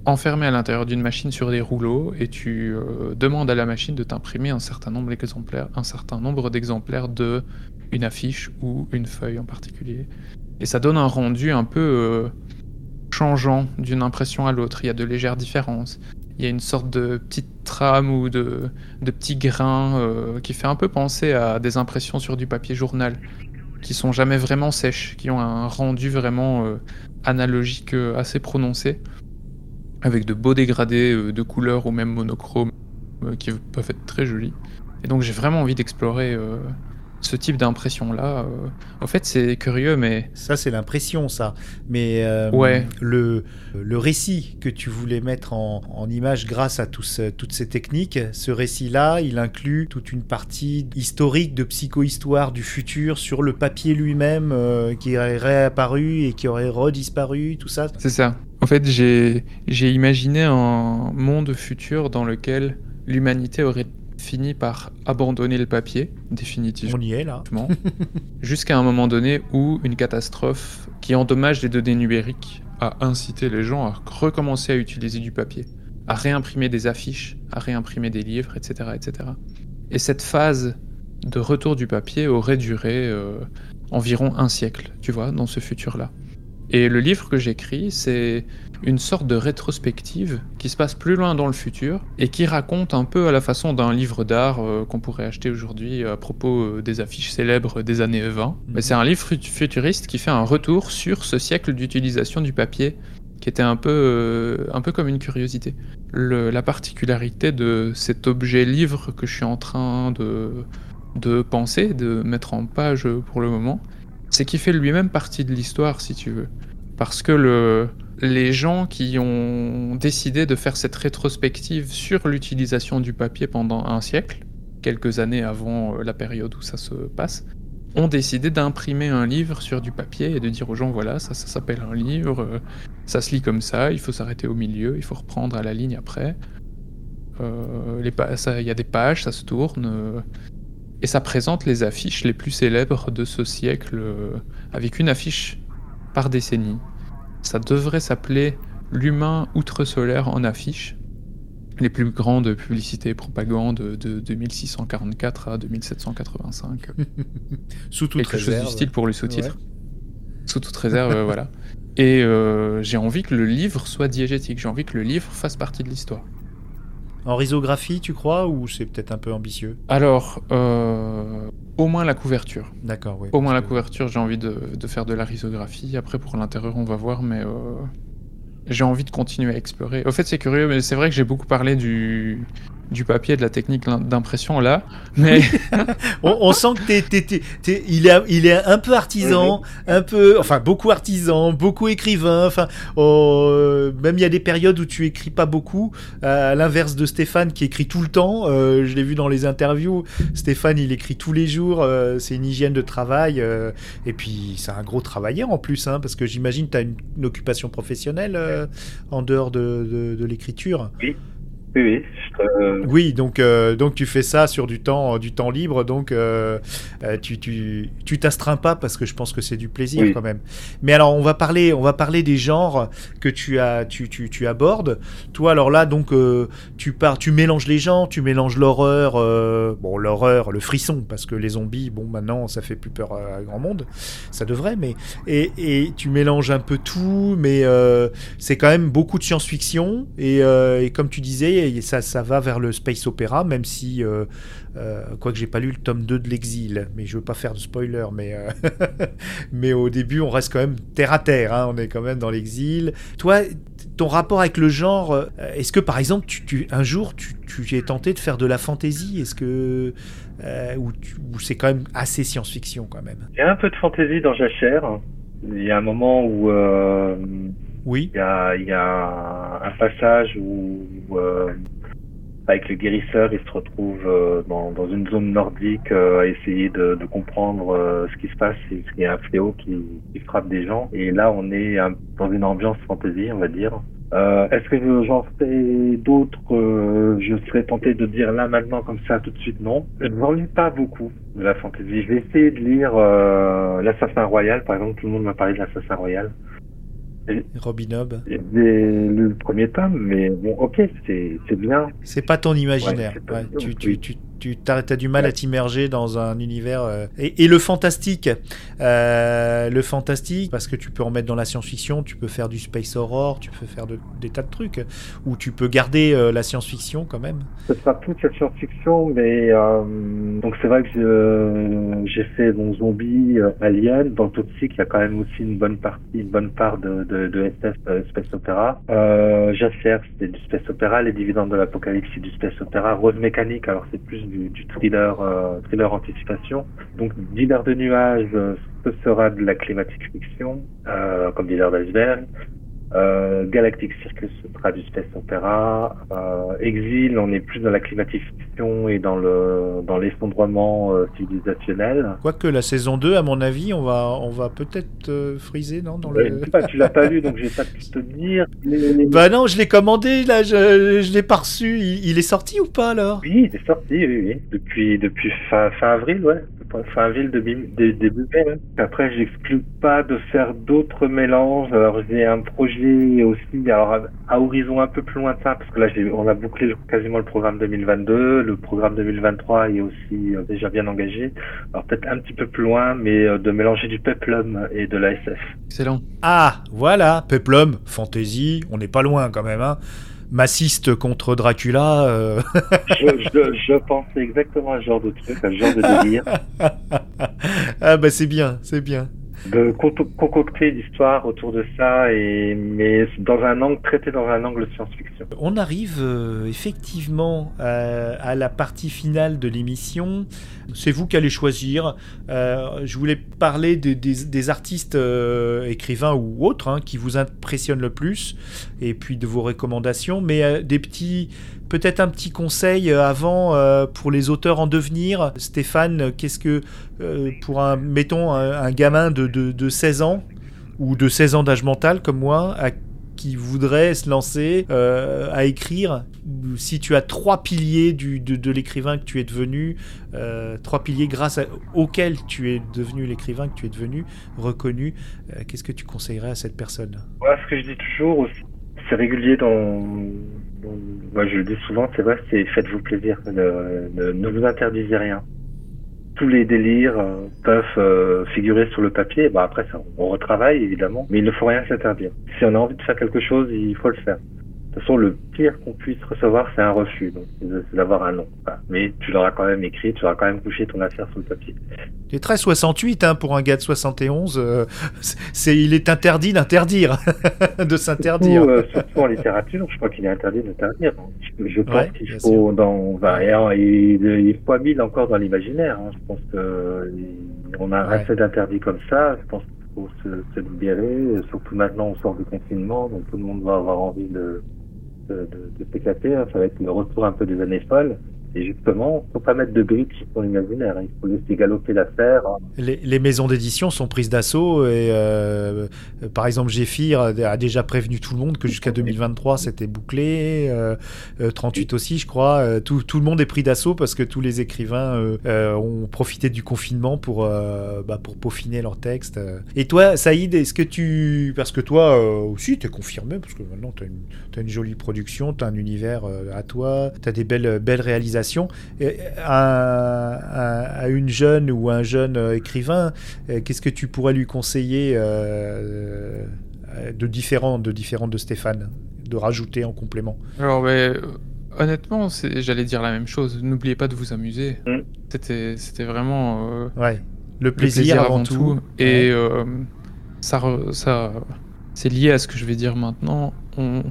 enfermés à l'intérieur d'une machine sur des rouleaux et tu euh, demandes à la machine de t'imprimer un certain nombre d'exemplaires, un certain nombre d'exemplaires de une affiche ou une feuille en particulier. Et ça donne un rendu un peu euh, changeant d'une impression à l'autre. Il y a de légères différences. Il y a une sorte de petite trame ou de, de petits grains euh, qui fait un peu penser à des impressions sur du papier journal, qui sont jamais vraiment sèches, qui ont un rendu vraiment analogique assez prononcé, avec de beaux dégradés euh, de couleurs ou même monochromes euh, qui peuvent être très jolis. Et donc j'ai vraiment envie d'explorer euh, ce type d'impression-là. euh. En fait, c'est curieux, mais Ça, c'est l'impression, ça. Mais euh, Ouais. le, le récit que tu voulais mettre en, en image grâce à ce- toutes ces techniques, ce récit-là, il inclut toute une partie historique de psychohistoire du futur sur le papier lui-même qui aurait réapparu et qui aurait redisparu, tout ça. C'est ça. En fait, j'ai imaginé un monde futur dans lequel l'humanité aurait fini par abandonner le papier, définitivement, On y est, là. jusqu'à un moment donné où une catastrophe qui endommage les données numériques a incité les gens à recommencer à utiliser du papier, à réimprimer des affiches, à réimprimer des livres, etc. etc. Et cette phase de retour du papier aurait duré euh, environ un siècle, tu vois, dans ce futur-là. Et le livre que j'écris, c'est une sorte de rétrospective qui se passe plus loin dans le futur et qui raconte un peu à la façon d'un livre d'art euh, qu'on pourrait acheter aujourd'hui à propos euh, des affiches célèbres des années 20. Mais c'est un livre fut- futuriste qui fait un retour sur ce siècle d'utilisation du papier qui était un peu, euh, un peu comme une curiosité. Le- la particularité de cet objet livre que je suis en train de, de penser, de mettre en page pour le moment, c'est qu'il fait lui-même partie de l'histoire, si tu veux. Parce que le, les gens qui ont décidé de faire cette rétrospective sur l'utilisation du papier pendant un siècle, quelques années avant euh, la période où ça se passe, ont décidé d'imprimer un livre sur du papier et de dire aux gens voilà, ça, ça s'appelle un livre, euh, ça se lit comme ça, il faut s'arrêter au milieu, il faut reprendre à la ligne après. Euh, Il y a des pages, ça se tourne. Et ça présente les affiches les plus célèbres de ce siècle, euh, avec une affiche par décennie. Ça devrait s'appeler L'humain outre-solaire en affiche. Les plus grandes publicités et propagandes de 2644 à 2785. Sous toute Quelque chose réserve. du style pour le sous-titre. Ouais. Sous toute réserve, euh, voilà. Et euh, j'ai envie que le livre soit diégétique, j'ai envie que le livre fasse partie de l'histoire. En risographie, tu crois, ou c'est peut-être un peu ambitieux Alors, euh, au moins la couverture. D'accord, oui. Au moins la que- couverture, j'ai envie de, de faire de la risographie. Après, pour l'intérieur, on va voir, mais euh, j'ai envie de continuer à explorer. Au fait, c'est curieux, mais c'est vrai que j'ai beaucoup parlé du, du papier, de la technique d'impression là, mais On, on sent que t'es, t'es- t'es- t'es- il, est, il est un peu artisan, un peu, enfin beaucoup artisan, beaucoup écrivain. Enfin, oh, euh, même il y a des périodes où tu écris pas beaucoup, à l'inverse de Stéphane qui écrit tout le temps. euh, je l'ai vu dans les interviews. Stéphane, il écrit tous les jours. euh, c'est une hygiène de travail. euh, et puis c'est un gros travailleur en plus, hein, parce que j'imagine que tu as une, une occupation professionnelle euh, en dehors de, de- de l'écriture. Oui, oui. euh, Oui, donc, euh, donc tu fais ça sur du temps, du temps libre, donc euh, euh, tu tu tu t'astreins pas parce que je pense que c'est du plaisir Oui. quand même. Mais alors on va parler, on va parler des genres que tu as, tu, tu, tu abordes. Toi alors là donc euh, tu pars, tu mélanges les genres, tu mélanges l'horreur, euh, bon l'horreur, le frisson parce que les zombies, bon maintenant ça fait plus peur à grand monde, ça devrait, mais et, et tu mélanges un peu tout, mais euh, c'est quand même beaucoup de science-fiction et, euh, et comme tu disais, et ça, ça va vers le space opéra, même si, euh, euh, quoique j'ai pas lu le tome 2 de l'exil, mais je veux pas faire de spoiler, mais, euh, mais au début on reste quand même terre à terre, hein, on est quand même dans l'exil. Toi, ton rapport avec le genre, euh, est-ce que par exemple, tu, un jour tu, tu es tenté de faire de la fantasy Est-ce que. euh, ou ou c'est quand même assez science-fiction quand même? Il y a un peu de fantaisie dans Jachère. Il y a un moment où Oui il, y a, il y a un passage où, euh, avec le guérisseur, il se retrouve euh, dans, dans une zone nordique euh, à essayer de, de comprendre euh, ce qui se passe. Il y a un fléau qui, qui frappe des gens. Et là, on est un- dans une ambiance fantasy, on va dire. Euh, Est-ce que je- j'en fais d'autres euh, Je serais tenté de dire là maintenant comme ça tout de suite non. Je n'en lis pas beaucoup de la fantasy. Je vais essayer de lire l'Assassin Royal, par exemple. Tout le monde m'a parlé de l'Assassin Royal. Robin lu le premier tome, mais bon, ok, c'est bien. C'est pas ton imaginaire. Ouais, c'est pas Ouais, sûr, tu, tu, tu, tu t'as du mal à t'immerger dans un univers. euh, Et, et le fantastique, euh, le fantastique, parce que tu peux en mettre dans la science-fiction, tu peux faire du space horror, tu peux faire de- des tas de trucs, ou tu peux garder euh, la science-fiction quand même. Ce sera plus la science-fiction, mais donc c'est vrai que j'ai fait mon zombie Alien. Dans Toxic, il y a quand même aussi une bonne partie, une bonne part de, de, de SF, euh, space opéra. Euh, Jacers, c'est du space opéra. Les Dividendes de l'Apocalypse, c'est du space opéra. Rose Mécanique, alors c'est plus du, du thriller, euh, thriller anticipation. Donc Dealer de nuages, euh, ce sera de la climatique fiction, euh, comme Dealer d'iceberg. Euh, Galactic Circus du space opéra. Euh, Exil, on est plus dans la climatique fiction et dans le dans l'effondrement euh, civilisationnel. Quoique la saison 2, à mon avis, on va, on va peut-être euh, friser, non dans Je le... sais pas, tu l'as pas lu, donc je vais pas te dire. Bah non, je l'ai commandé, là, je, je l'ai pas reçu. Il, il est sorti ou pas alors? Oui, il est sorti, oui, oui. Depuis, depuis fin, fin avril, ouais. Fin avril, début, dé- début mai, ouais. Après, j'exclus pas de faire d'autres mélanges. Alors, j'ai un projet aussi, alors, à, à horizon un peu plus lointain, parce que là, j'ai, on a bouclé quasiment le programme 2022. Le programme 2023 est aussi euh, déjà bien engagé. Alors, peut-être un petit peu plus loin, mais euh, de mélanger du peplum et de la SF. excellent. Ah, voilà, Peplum, fantasy, on n'est pas loin quand même, hein. Massiste contre Dracula. euh, je, je, je pensais exactement à ce genre de truc, à ce genre de délire. ah bah c'est bien, c'est bien. De con- concocter l'histoire autour de ça et mais dans un angle traité dans un angle science-fiction. On arrive euh, effectivement euh, à la partie finale de l'émission. C'est vous qui allez choisir. Euh, je voulais parler des, des- des artistes euh, écrivains ou autres hein, qui vous impressionnent le plus, et puis de vos recommandations, mais euh, des petits, peut-être un petit conseil euh, avant euh, pour les auteurs en devenir. Stéphane, qu'est-ce que euh, pour un, mettons, un, gamin de, de, de 16 ans ou de 16 ans d'âge mental comme moi, qui voudrait se lancer à écrire, si tu as trois piliers du, de, l'écrivain que tu es devenu, trois piliers grâce à, auxquels tu es devenu l'écrivain que tu es devenu, reconnu, qu'est-ce que tu conseillerais à cette personne? Voilà ce que je dis toujours aussi. C'est régulier dans- moi je le dis souvent, c'est vrai, c'est faites-vous plaisir, ne, ne, vous interdisez rien. tous les délires euh, peuvent euh, figurer sur le papier. Bah après ça, on retravaille évidemment, mais il ne faut rien s'interdire. Si on a envie de faire quelque chose, il faut le faire. De toute façon, le pire qu'on puisse recevoir, c'est un refus, donc c'est d'avoir un nom. Voilà. Mais tu l'auras quand même écrit, tu auras quand même couché ton affaire sur le papier. Il est très 68 hein, pour un gars de 71. euh, c'est, il est interdit d'interdire, de s'interdire. Surtout, euh, surtout en littérature, je crois qu'il est interdit d'interdire. Je, je pense Ouais, qu'il faut dans, bah, et, il, fois mille encore dans l'imaginaire. hein. Je pense que euh, on a Ouais. assez d'interdits comme ça. Je pense qu'il faut se, se libérer. Surtout maintenant, on sort du confinement, donc tout le monde va avoir envie de de, de, s'éclater. hein. Ça va être le retour un peu des années folles. Et justement, faut pas mettre de briques sur son imaginaire. hein. Il faut laisser galoper l'affaire. hein. Les, maisons d'édition sont prises d'assaut et euh, euh, par exemple Géphir a déjà prévenu tout le monde que jusqu'à 2023 c'était bouclé, euh, euh, 38 aussi je crois, Euh, tout, le monde est pris d'assaut parce que tous les écrivains euh, euh, ont profité du confinement pour, euh, bah, pour peaufiner leurs textes. Et toi Saïd, est-ce que tu... Parce que toi euh, aussi t'es confirmé parce que maintenant une, t'as une jolie production, t'as un univers euh, à toi, t'as des belles, belles réalisations. À, à- à une jeune ou un jeune euh, écrivain, euh, qu'est-ce que tu pourrais lui conseiller euh, de différent de différent de Stéphane, de rajouter en complément? Alors, mais, honnêtement, j'allais dire la même chose. N'oubliez pas de vous amuser. Mm. C'était, c'était vraiment euh, Ouais. Le le plaisir, avant, tout. Et euh, ça, ça, c'est lié à ce que je vais dire maintenant. On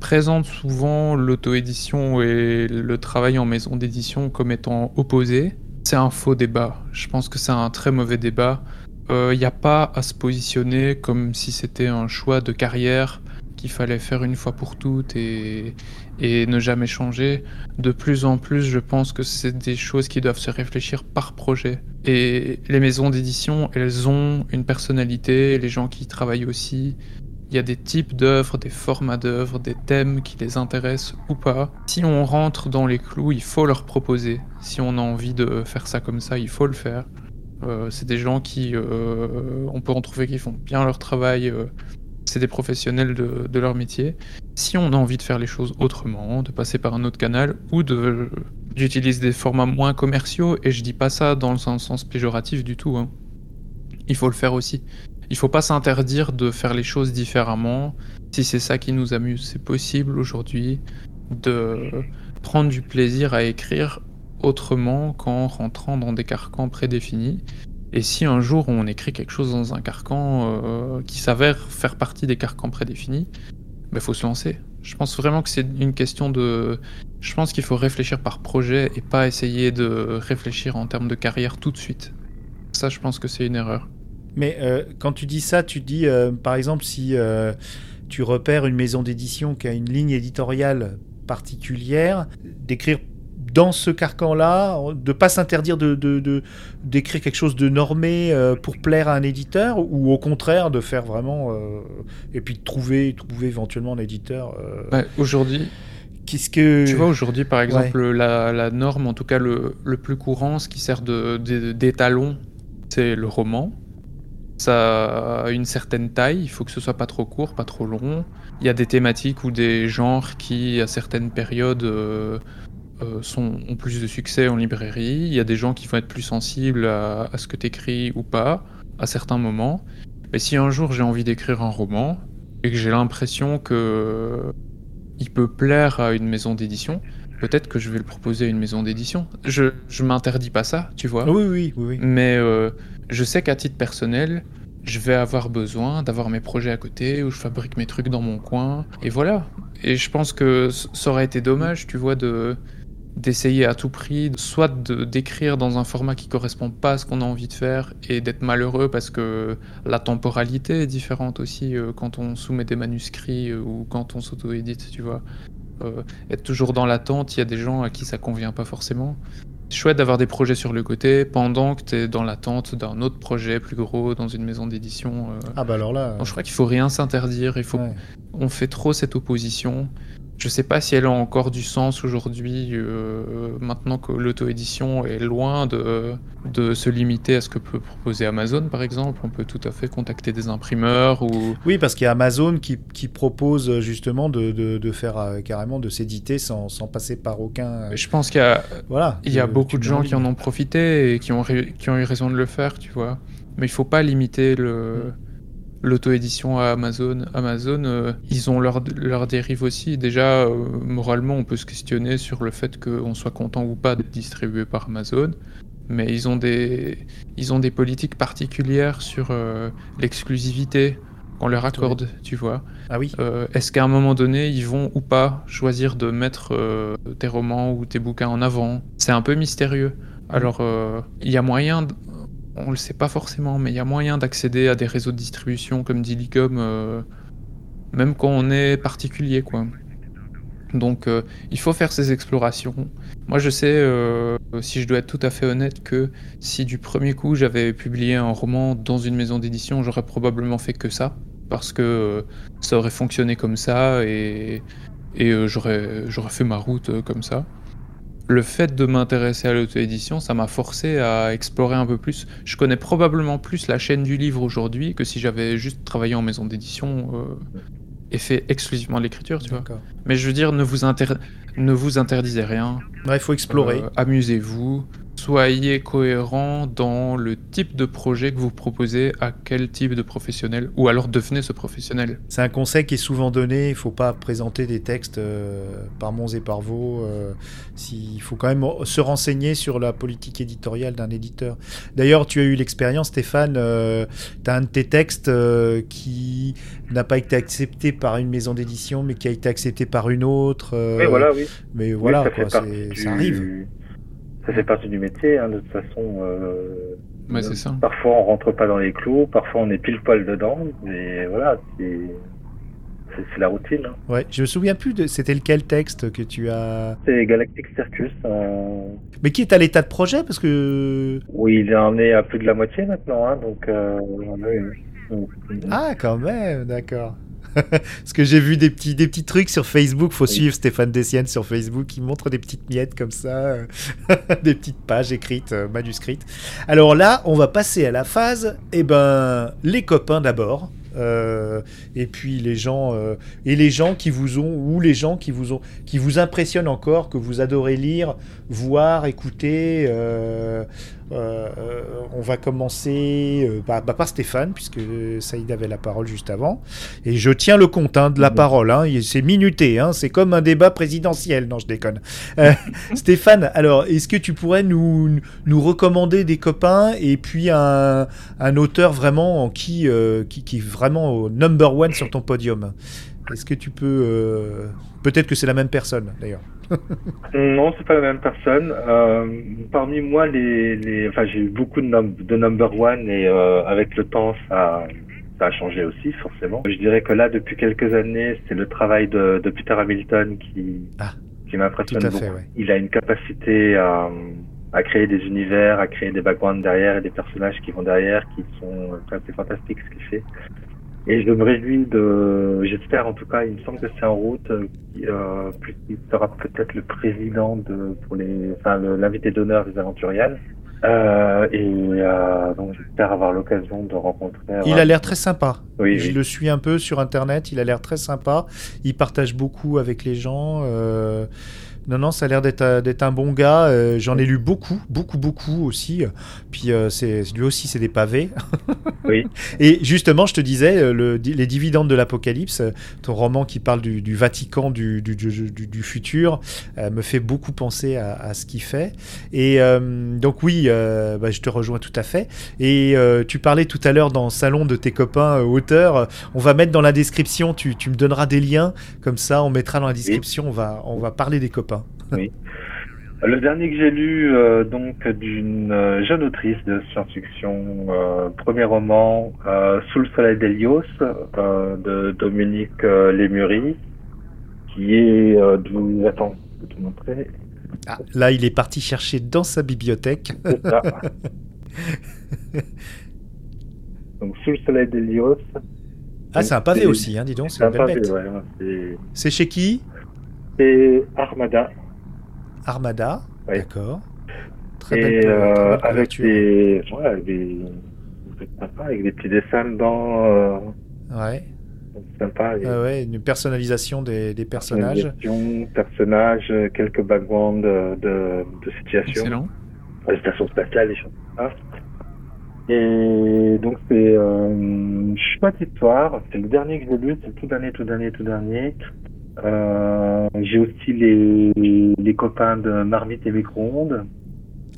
présente souvent l'auto-édition et le travail en maison d'édition comme étant opposés. C'est un faux débat. Je pense que c'est un très mauvais débat. Il n'y a pas à se positionner comme si c'était un choix de carrière qu'il fallait faire une fois pour toutes et, et ne jamais changer. De plus en plus, je pense que c'est des choses qui doivent se réfléchir par projet. Et les maisons d'édition, elles ont une personnalité, les gens qui y travaillent aussi. Il y a des types d'œuvres, des formats d'œuvres, des thèmes qui les intéressent ou pas. Si on rentre dans les clous, il faut leur proposer. Si on a envie de faire ça comme ça, il faut le faire. Euh, c'est des gens qui, euh, on peut en trouver qui font bien leur travail. euh, c'est des professionnels de, leur métier. Si on a envie de faire les choses autrement, de passer par un autre canal ou de d'utiliser des formats moins commerciaux, et je dis pas ça dans le sens, sens péjoratif du tout. hein. Il faut le faire aussi. Il faut pas s'interdire de faire les choses différemment. Si c'est ça qui nous amuse, c'est possible aujourd'hui de prendre du plaisir à écrire autrement qu'en rentrant dans des carcans prédéfinis. Et si un jour on écrit quelque chose dans un carcan euh, qui s'avère faire partie des carcans prédéfinis, il faut se lancer. Je pense vraiment que c'est une question de... Je pense qu'il faut réfléchir par projet et pas essayer de réfléchir en termes de carrière tout de suite. Ça, je pense que c'est une erreur. Mais euh, quand tu dis ça, tu dis, euh, par exemple, si euh, tu repères une maison d'édition qui a une ligne éditoriale particulière, d'écrire dans ce carcan-là, de pas s'interdire de, de- de- d'écrire quelque chose de normé pour plaire à un éditeur, ou au contraire de faire vraiment et puis de trouver, trouver éventuellement un éditeur. aujourd'hui, Qu'est-ce que tu vois, aujourd'hui, par exemple, la, la norme, en tout cas le, le plus courant, ce qui sert de, de- d'étalon, c'est le roman. Ça a une certaine taille, il faut que ce soit pas trop court, pas trop long. Il y a des thématiques ou des genres qui, à certaines périodes, euh, euh, sont, ont plus de succès en librairie. Il y a des gens qui vont être plus sensibles à, à ce que tu écris ou pas, à certains moments. Mais si un jour j'ai envie d'écrire un roman et que j'ai l'impression que il peut plaire à une maison d'édition, peut-être que je vais le proposer à une maison d'édition. Je, je m'interdis pas ça, tu vois. Oui, oui, oui, oui. Mais euh, je sais qu'à titre personnel, je vais avoir besoin d'avoir mes projets à côté, où je fabrique mes trucs dans mon coin, et voilà. Et je pense que ça aurait été dommage, tu vois, de d'essayer à tout prix, soit d'écrire dans un format qui correspond pas à ce qu'on a envie de faire, et d'être malheureux parce que la temporalité est différente aussi euh, quand on soumet des manuscrits euh, ou quand on s'auto-édite, tu vois. Euh, être toujours dans l'attente, il y a des gens à qui ça convient pas forcément. C'est chouette d'avoir des projets sur le côté pendant que tu es dans l'attente d'un autre projet plus gros dans une maison d'édition. euh. Ah bah alors là. Non, je crois qu'il faut rien s'interdire. Il faut... ouais. On fait trop cette opposition. Je sais pas si elle a encore du sens aujourd'hui, euh, maintenant que l'auto-édition est loin de, de se limiter à ce que peut proposer Amazon, par exemple. On peut tout à fait contacter des imprimeurs ou... Oui, parce qu'il y a Amazon qui, qui propose justement de, de, de faire euh, carrément de s'éditer sans, sans passer par aucun. Je pense qu'il y a, Voilà. il y a Euh, beaucoup de gens qui en ont profité et qui ont, ré- qui ont eu raison de le faire, tu vois. Mais il faut pas limiter le... L'auto-édition à Amazon. Amazon, euh, ils ont leur, leur dérive aussi. Déjà, euh, moralement, on peut se questionner sur le fait qu'on soit content ou pas d'être distribué par Amazon. Mais ils ont des, ils ont des politiques particulières sur euh, l'exclusivité qu'on leur accorde, tu vois. Ah oui. Est-ce qu'à un moment donné, ils vont ou pas choisir de mettre tes romans ou tes bouquins en avant? C'est un peu mystérieux. Alors, euh, il y a moyen, on le sait pas forcément, mais il y a moyen d'accéder à des réseaux de distribution comme Dilicom, euh, même quand on est particulier, quoi. Donc, euh, il faut faire ces explorations. Moi, je sais, euh, si je dois être tout à fait honnête, que si du premier coup j'avais publié un roman dans une maison d'édition, j'aurais probablement fait que ça, parce que euh, ça aurait fonctionné comme ça et, j'aurais fait ma route comme ça. Le fait de m'intéresser à l'auto-édition, ça m'a forcé à explorer un peu plus. Je connais probablement plus la chaîne du livre aujourd'hui que si j'avais juste travaillé en maison d'édition euh, et fait exclusivement de l'écriture, tu vois. Mais je veux dire, ne vous, inter- ne vous interdisez rien. Ouais, il faut explorer. Euh, Amusez-vous. Soyez cohérent dans le type de projet que vous proposez à quel type de professionnel, ou alors devenez ce professionnel. C'est un conseil qui est souvent donné. Il faut pas présenter des textes euh, par monts et par vaux. euh, si- il faut quand même se renseigner sur la politique éditoriale d'un éditeur. D'ailleurs, tu as eu l'expérience, Stéphane. tu as un de tes textes euh, qui n'a pas été accepté par une maison d'édition, mais qui a été accepté par une autre. euh, Oui, voilà, oui. Mais Oui, voilà, ça, quoi, c'est- du- ça fait partie du métier, hein, de toute façon. euh, Ouais, c'est ça. Parfois on rentre pas dans les clous, parfois on est pile poil dedans, et voilà, c'est c'est- c'est la routine. hein. Ouais, je me souviens plus de. C'était lequel texte que tu as? C'est Galactic Circus. euh, Mais qui est à l'état de projet? Parce que. Oui, il en est à plus de la moitié maintenant, hein, donc. Euh, Ah, quand même, d'accord. Parce que j'ai vu des petits, des petits trucs sur Facebook. Faut Oui. suivre Stéphane Dessienne sur Facebook. Il montre des petites miettes comme ça, euh, des petites pages écrites, euh, manuscrites. Alors là, on va passer à la phase. Eh ben, les copains d'abord. euh, et puis les gens euh, et les gens qui vous ont ou les gens qui vous ont qui vous impressionnent encore que vous adorez lire voir écouter euh, on va commencer euh, bah, bah, par Stéphane puisque Saïd avait la parole juste avant. Et je tiens le compte hein, de la Mhm. parole hein, c'est minuté hein, c'est comme un débat présidentiel. Non je déconne. Euh, Stéphane alors est-ce que tu pourrais nous, nous recommander des copains et puis un, un auteur vraiment en qui, euh, qui, qui est vraiment au number one sur ton podium? Est-ce que tu peux. euh, Peut-être que c'est la même personne d'ailleurs. Non, c'est pas la même personne. Euh, parmi moi, les, les, enfin, j'ai eu beaucoup de, num- de number one et euh, avec le temps, ça, ça a changé aussi, forcément. Je dirais que là, depuis quelques années, c'est le travail de, de Peter Hamilton qui, Ah, qui m'impressionne beaucoup. fait, ouais. Il a une capacité à, à créer des univers, à créer des backgrounds derrière et des personnages qui vont derrière, qui sont, enfin, c'est fantastique ce qu'il fait. Et je me réjouis de, j'espère en tout cas, il me semble que c'est en route, euh, euh, il sera peut-être le président de, pour les, enfin, l'invité d'honneur des aventuriales. Euh, et euh, donc j'espère avoir l'occasion de rencontrer. Il a l'air très sympa. Oui, Je oui. le suis un peu sur internet. Il a l'air très sympa. Il partage beaucoup avec les gens. euh, Non, non, ça a l'air d'être un- bon gars. euh, J'en ai lu beaucoup, beaucoup, beaucoup aussi. Puis euh, c'est lui aussi, c'est des pavés. Oui. Et justement, je te disais, euh, le, les dividendes de l'Apocalypse, euh, ton roman qui parle du, du Vatican du, futur, euh, me fait beaucoup penser à, à ce qu'il fait. Et euh, donc oui, euh, bah, je te rejoins tout à fait. Et euh, tu parlais tout à l'heure dans le salon de tes copains euh, auteurs. On va mettre dans la description, tu, tu me donneras des liens, comme ça on mettra dans la description, on, va, on va parler des copains. Le dernier que j'ai lu, euh, donc d'une euh, jeune autrice de science-fiction, euh, premier roman, euh, Sous le soleil d'Hélios, euh, de Dominique Lémury, qui est. Attends, je peux te montrer. Ah, là, il est parti chercher dans sa bibliothèque. Ça. donc Sous le soleil d'Hélios. Ah, c'est un pavé aussi, hein, dis donc, c'est un pavé, ouais, C'est chez qui? C'est Armada. Armada, Ouais. d'accord. Très Et belle, très euh, belle avec des, ouais, avec des, c'est sympa, avec des petits dessins dedans. Euh, Ouais. sympa. et ouais, une personnalisation des, des personnages. personnalisation, personnages, euh, quelques backgrounds de, de, de situations. Excellent. les stations spatiales, les choses comme ça. Et donc c'est euh, une chouette histoire. C'est le dernier que j'ai lu, c'est le tout dernier, tout dernier, tout dernier. Euh, j'ai aussi les, les copains de Marmite et Micro-ondes.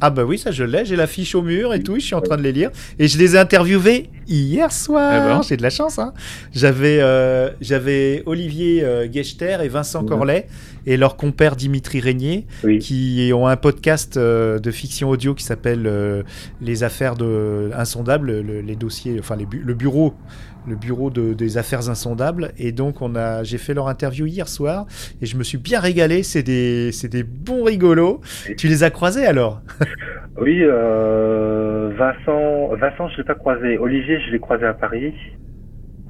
Ah bah oui, ça je l'ai, j'ai la fiche au mur et tout, je suis en train de les lire. Et je les ai interviewés hier soir. Eh ben. J'ai de la chance, hein. J'avais euh, j'avais Olivier euh, Gechter et Vincent Mhm. Corlet et leur compère Dimitri Régnier Oui. qui ont un podcast euh, de fiction audio qui s'appelle euh, Les affaires de insondables, le- les dossiers, enfin les bu- le bureau, le bureau de- des affaires insondables. Et donc on a, j'ai fait leur interview hier soir et je me suis bien régalé. C'est des, c'est des bons rigolos. Tu les as croisés alors? Oui, euh, Vincent, Vincent, je l'ai pas croisé. Olivier, je l'ai croisé à Paris,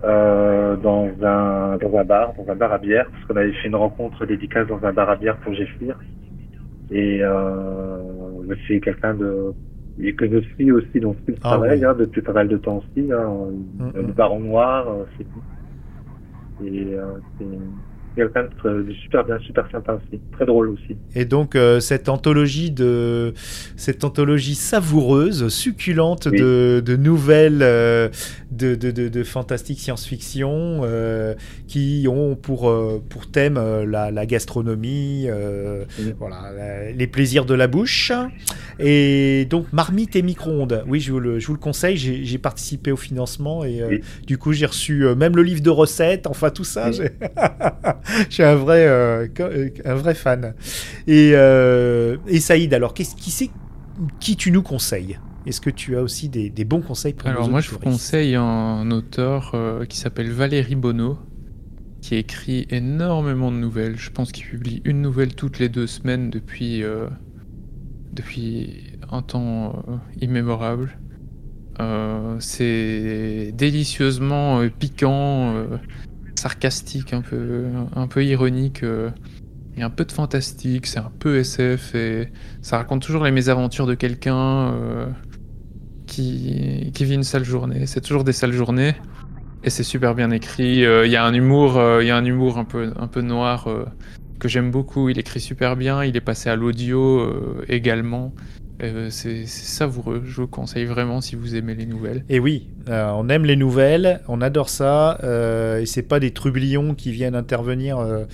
euh, dans un dans un bar, dans un bar à bière, parce qu'on avait fait une rencontre dédicace dans un bar à bière pour Géfir. Et euh, c'est quelqu'un de et que je suis aussi dans ce Ah travail oui. hein, depuis pas mal de temps aussi. Hein, Mm, le mm. baron noir, euh, c'est tout. Et euh, c'est quelqu'un de, super bien, super sympa aussi, très drôle aussi. Et donc euh, cette anthologie de cette anthologie savoureuse, succulente Oui. de, de nouvelles euh, de, de, de, de fantastique science-fiction euh, qui ont pour pour thème la, la gastronomie, Oui. voilà, la- les plaisirs de la bouche. Et donc marmite et micro-ondes. Oui, je vous le, je vous le conseille. J'ai participé au financement et Oui. du coup j'ai reçu même le livre de recettes. Enfin tout ça. Je suis un vrai, euh, euh, un vrai fan. Et, euh, et Saïd, alors, qui c'est qui tu nous conseilles? Est-ce que tu as aussi des, des bons conseils pour Alors moi je vous conseille un auteur euh, qui s'appelle Valérie Bonneau, qui écrit énormément de nouvelles. Je pense qu'il publie une nouvelle toutes les deux semaines depuis, depuis un temps immémorable. C'est délicieusement piquant, sarcastique, un peu, un peu ironique. il y a un peu de fantastique, c'est un peu SF et ça raconte toujours les mésaventures de quelqu'un euh, qui, qui vit une sale journée. C'est toujours des sales journées et c'est super bien écrit. Euh, Il y a un humour, euh, il y a un humour un peu, un peu noir que j'aime beaucoup. Il écrit super bien. Il est passé à l'audio également. C'est savoureux. Je vous conseille vraiment si vous aimez les nouvelles. Et oui, euh, on aime les nouvelles, on adore ça, euh, et c'est pas des trublions qui viennent intervenir, euh,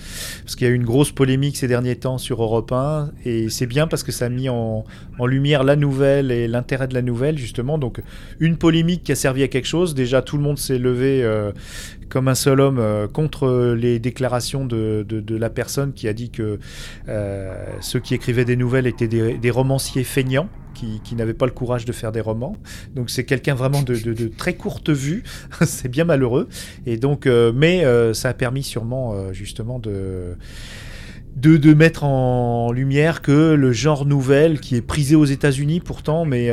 parce qu'il y a eu une grosse polémique ces derniers temps sur Europe 1, et c'est bien parce que ça a mis en, lumière la nouvelle et l'intérêt de la nouvelle, justement. Donc, une polémique qui a servi à quelque chose, déjà tout le monde s'est levé euh, comme un seul homme contre les déclarations de, la personne qui a dit que ceux qui écrivaient des nouvelles étaient des romanciers feignants. Qui, n'avaient pas le courage de faire des romans. Donc c'est quelqu'un vraiment de, très courte vue. c'est bien malheureux. Et donc, euh, mais euh, ça a permis sûrement euh, justement de, de mettre en lumière que le genre nouvelle qui est prisé aux États-Unis pourtant, mais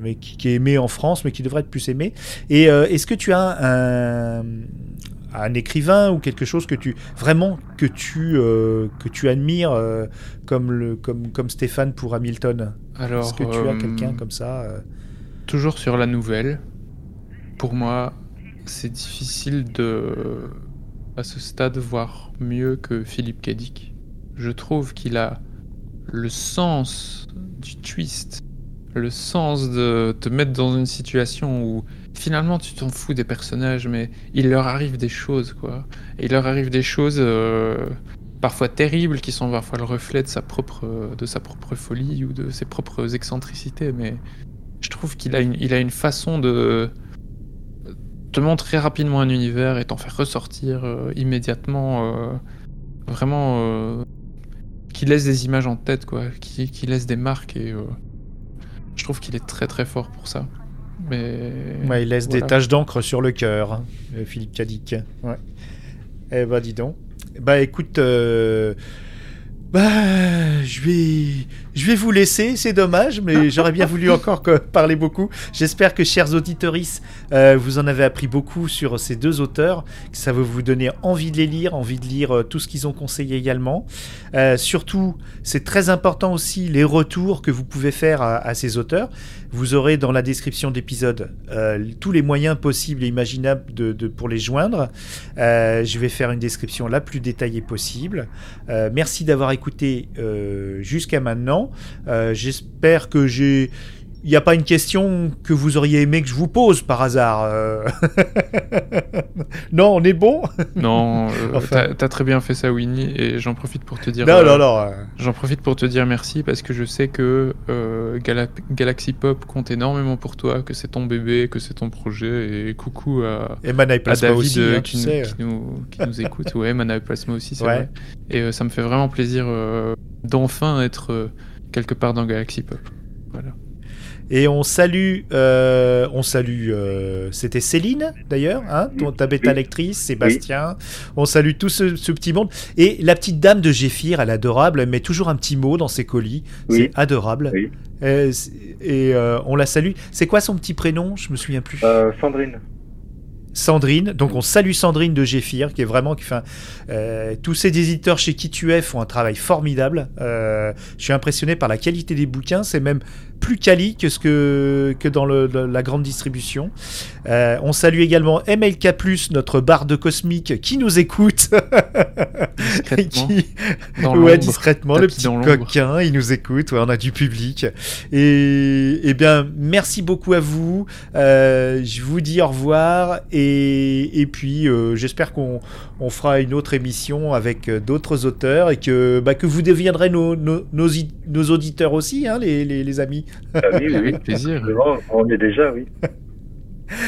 mais qui, qui est aimé en France, mais qui devrait être plus aimé. Et est-ce que tu as un un écrivain ou quelque chose que tu vraiment que tu que tu admires comme le comme comme Stéphane pour Hamilton? Alors, est-ce que tu as euh, quelqu'un comme ça euh Toujours sur la nouvelle. Pour moi, c'est difficile de, à ce stade, voir mieux que Philippe Cadic. Je trouve qu'il a le sens du twist, le sens de te mettre dans une situation où finalement tu t'en fous des personnages, mais il leur arrive des choses, quoi. Et il leur arrive des choses euh, parfois terribles qui sont parfois le reflet de sa propre, de sa propre folie ou de ses propres excentricités, mais je trouve qu'il a une, il a une façon de te montrer rapidement un univers et t'en faire ressortir euh, immédiatement. euh, vraiment, euh, qui laisse des images en tête, quoi, qui, qui laisse des marques et euh, je trouve qu'il est très très fort pour ça. Mais Ouais, il laisse des taches d'encre sur le cœur, Philippe Cadic. Ouais. Eh ben, dis donc. Bah, écoute, euh, Bah, je vais, je vais vous laisser, c'est dommage, mais j'aurais bien voulu encore que- parler beaucoup. J'espère que, chers auditeurs, vous en avez appris beaucoup sur ces deux auteurs, que ça va vous donner envie de les lire, envie de lire euh, tout ce qu'ils ont conseillé également. Euh, surtout, c'est très important aussi les retours que vous pouvez faire à, à ces auteurs. Vous aurez dans la description d'épisode euh, tous les moyens possibles et imaginables de, de- pour les joindre. Je vais faire une description la plus détaillée possible. Merci d'avoir écouté jusqu'à maintenant. Euh, J'espère que j'ai. Il n'y a pas une question que vous auriez aimé que je vous pose par hasard. euh. non, on est bon Non, euh, Enfin. t'as- très bien fait ça, Winnie, et j'en profite pour te dire. Non, non, non. J'en profite pour te dire merci parce que je sais que Gala- Galaxy Pop compte énormément pour toi, que c'est ton bébé, que c'est ton projet. Et coucou à, Et à David aussi, hein, qui, tu nous- sais. qui nous, qui nous écoute. Ouais, Mana Plasma aussi, c'est Ouais. vrai. Et ça me fait vraiment plaisir d'enfin être quelque part dans Galaxy Pop. Voilà. Et on salue, euh, on salue, euh, c'était Céline d'ailleurs, hein, ton, ta bêta lectrice, Sébastien. On salue tout ce, ce petit monde. Et la petite dame de Géphir, elle est adorable, elle met toujours un petit mot dans ses colis. Oui. C'est adorable. Oui. Euh, et euh, on la salue. C'est quoi son petit prénom? Je me souviens plus. Euh, Sandrine. Sandrine. Donc on salue Sandrine de Géphir, qui est vraiment qui fait un- euh, tous ces éditeurs chez qui tu es font un travail formidable. Euh, je suis impressionné par la qualité des bouquins. C'est même plus quali que ce que que dans le- le- la grande distribution. Euh, on salue également MLK+, notre barde cosmique, qui nous écoute. Discrètement. qui, Dans ouais, l'ombre. discrètement, le petit coquin, il nous écoute, ouais, on a du public. Et, eh bien, merci beaucoup à vous. Je vous dis au revoir. Et, et puis, euh, j'espère qu'on on fera une autre émission avec euh, d'autres auteurs et que, bah, que vous deviendrez nos, nos, nos, i- nos auditeurs aussi, hein, les, les, les amis. Ah oui, oui, oui. Avec plaisir. On est déjà, oui.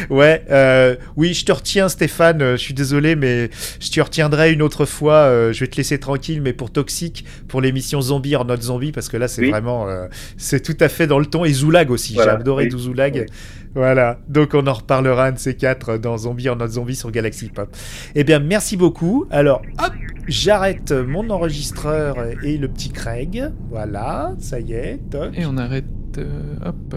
Ouais, euh, oui, je te retiens, Stéphane. euh, Je suis désolé, mais je te retiendrai une autre fois. euh, je vais te laisser tranquille, mais pour Toxic, pour l'émission Zombie or Not Zombie, parce que là, c'est Oui. vraiment, euh, c'est tout à fait dans le ton. Et Zoulag aussi, Voilà, j'ai adoré oui. du Zoulag. Oui. Voilà, donc on en reparlera un de ces quatre dans Zombie or Not Zombie sur Galaxy Pop. Eh bien, merci beaucoup. Alors, hop, j'arrête mon enregistreur et le petit Craig. Voilà, ça y est. Et on arrête. euh, hop.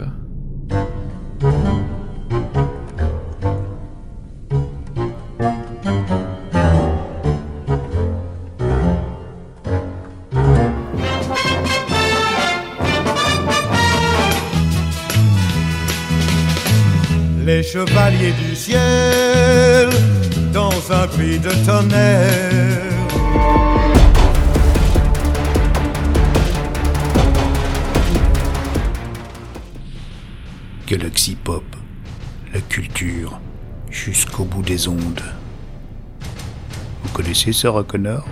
Les chevaliers du ciel dans un puits de tonnerre. Galaxy Pop, la culture jusqu'au bout des ondes. Vous connaissez Sarah Connor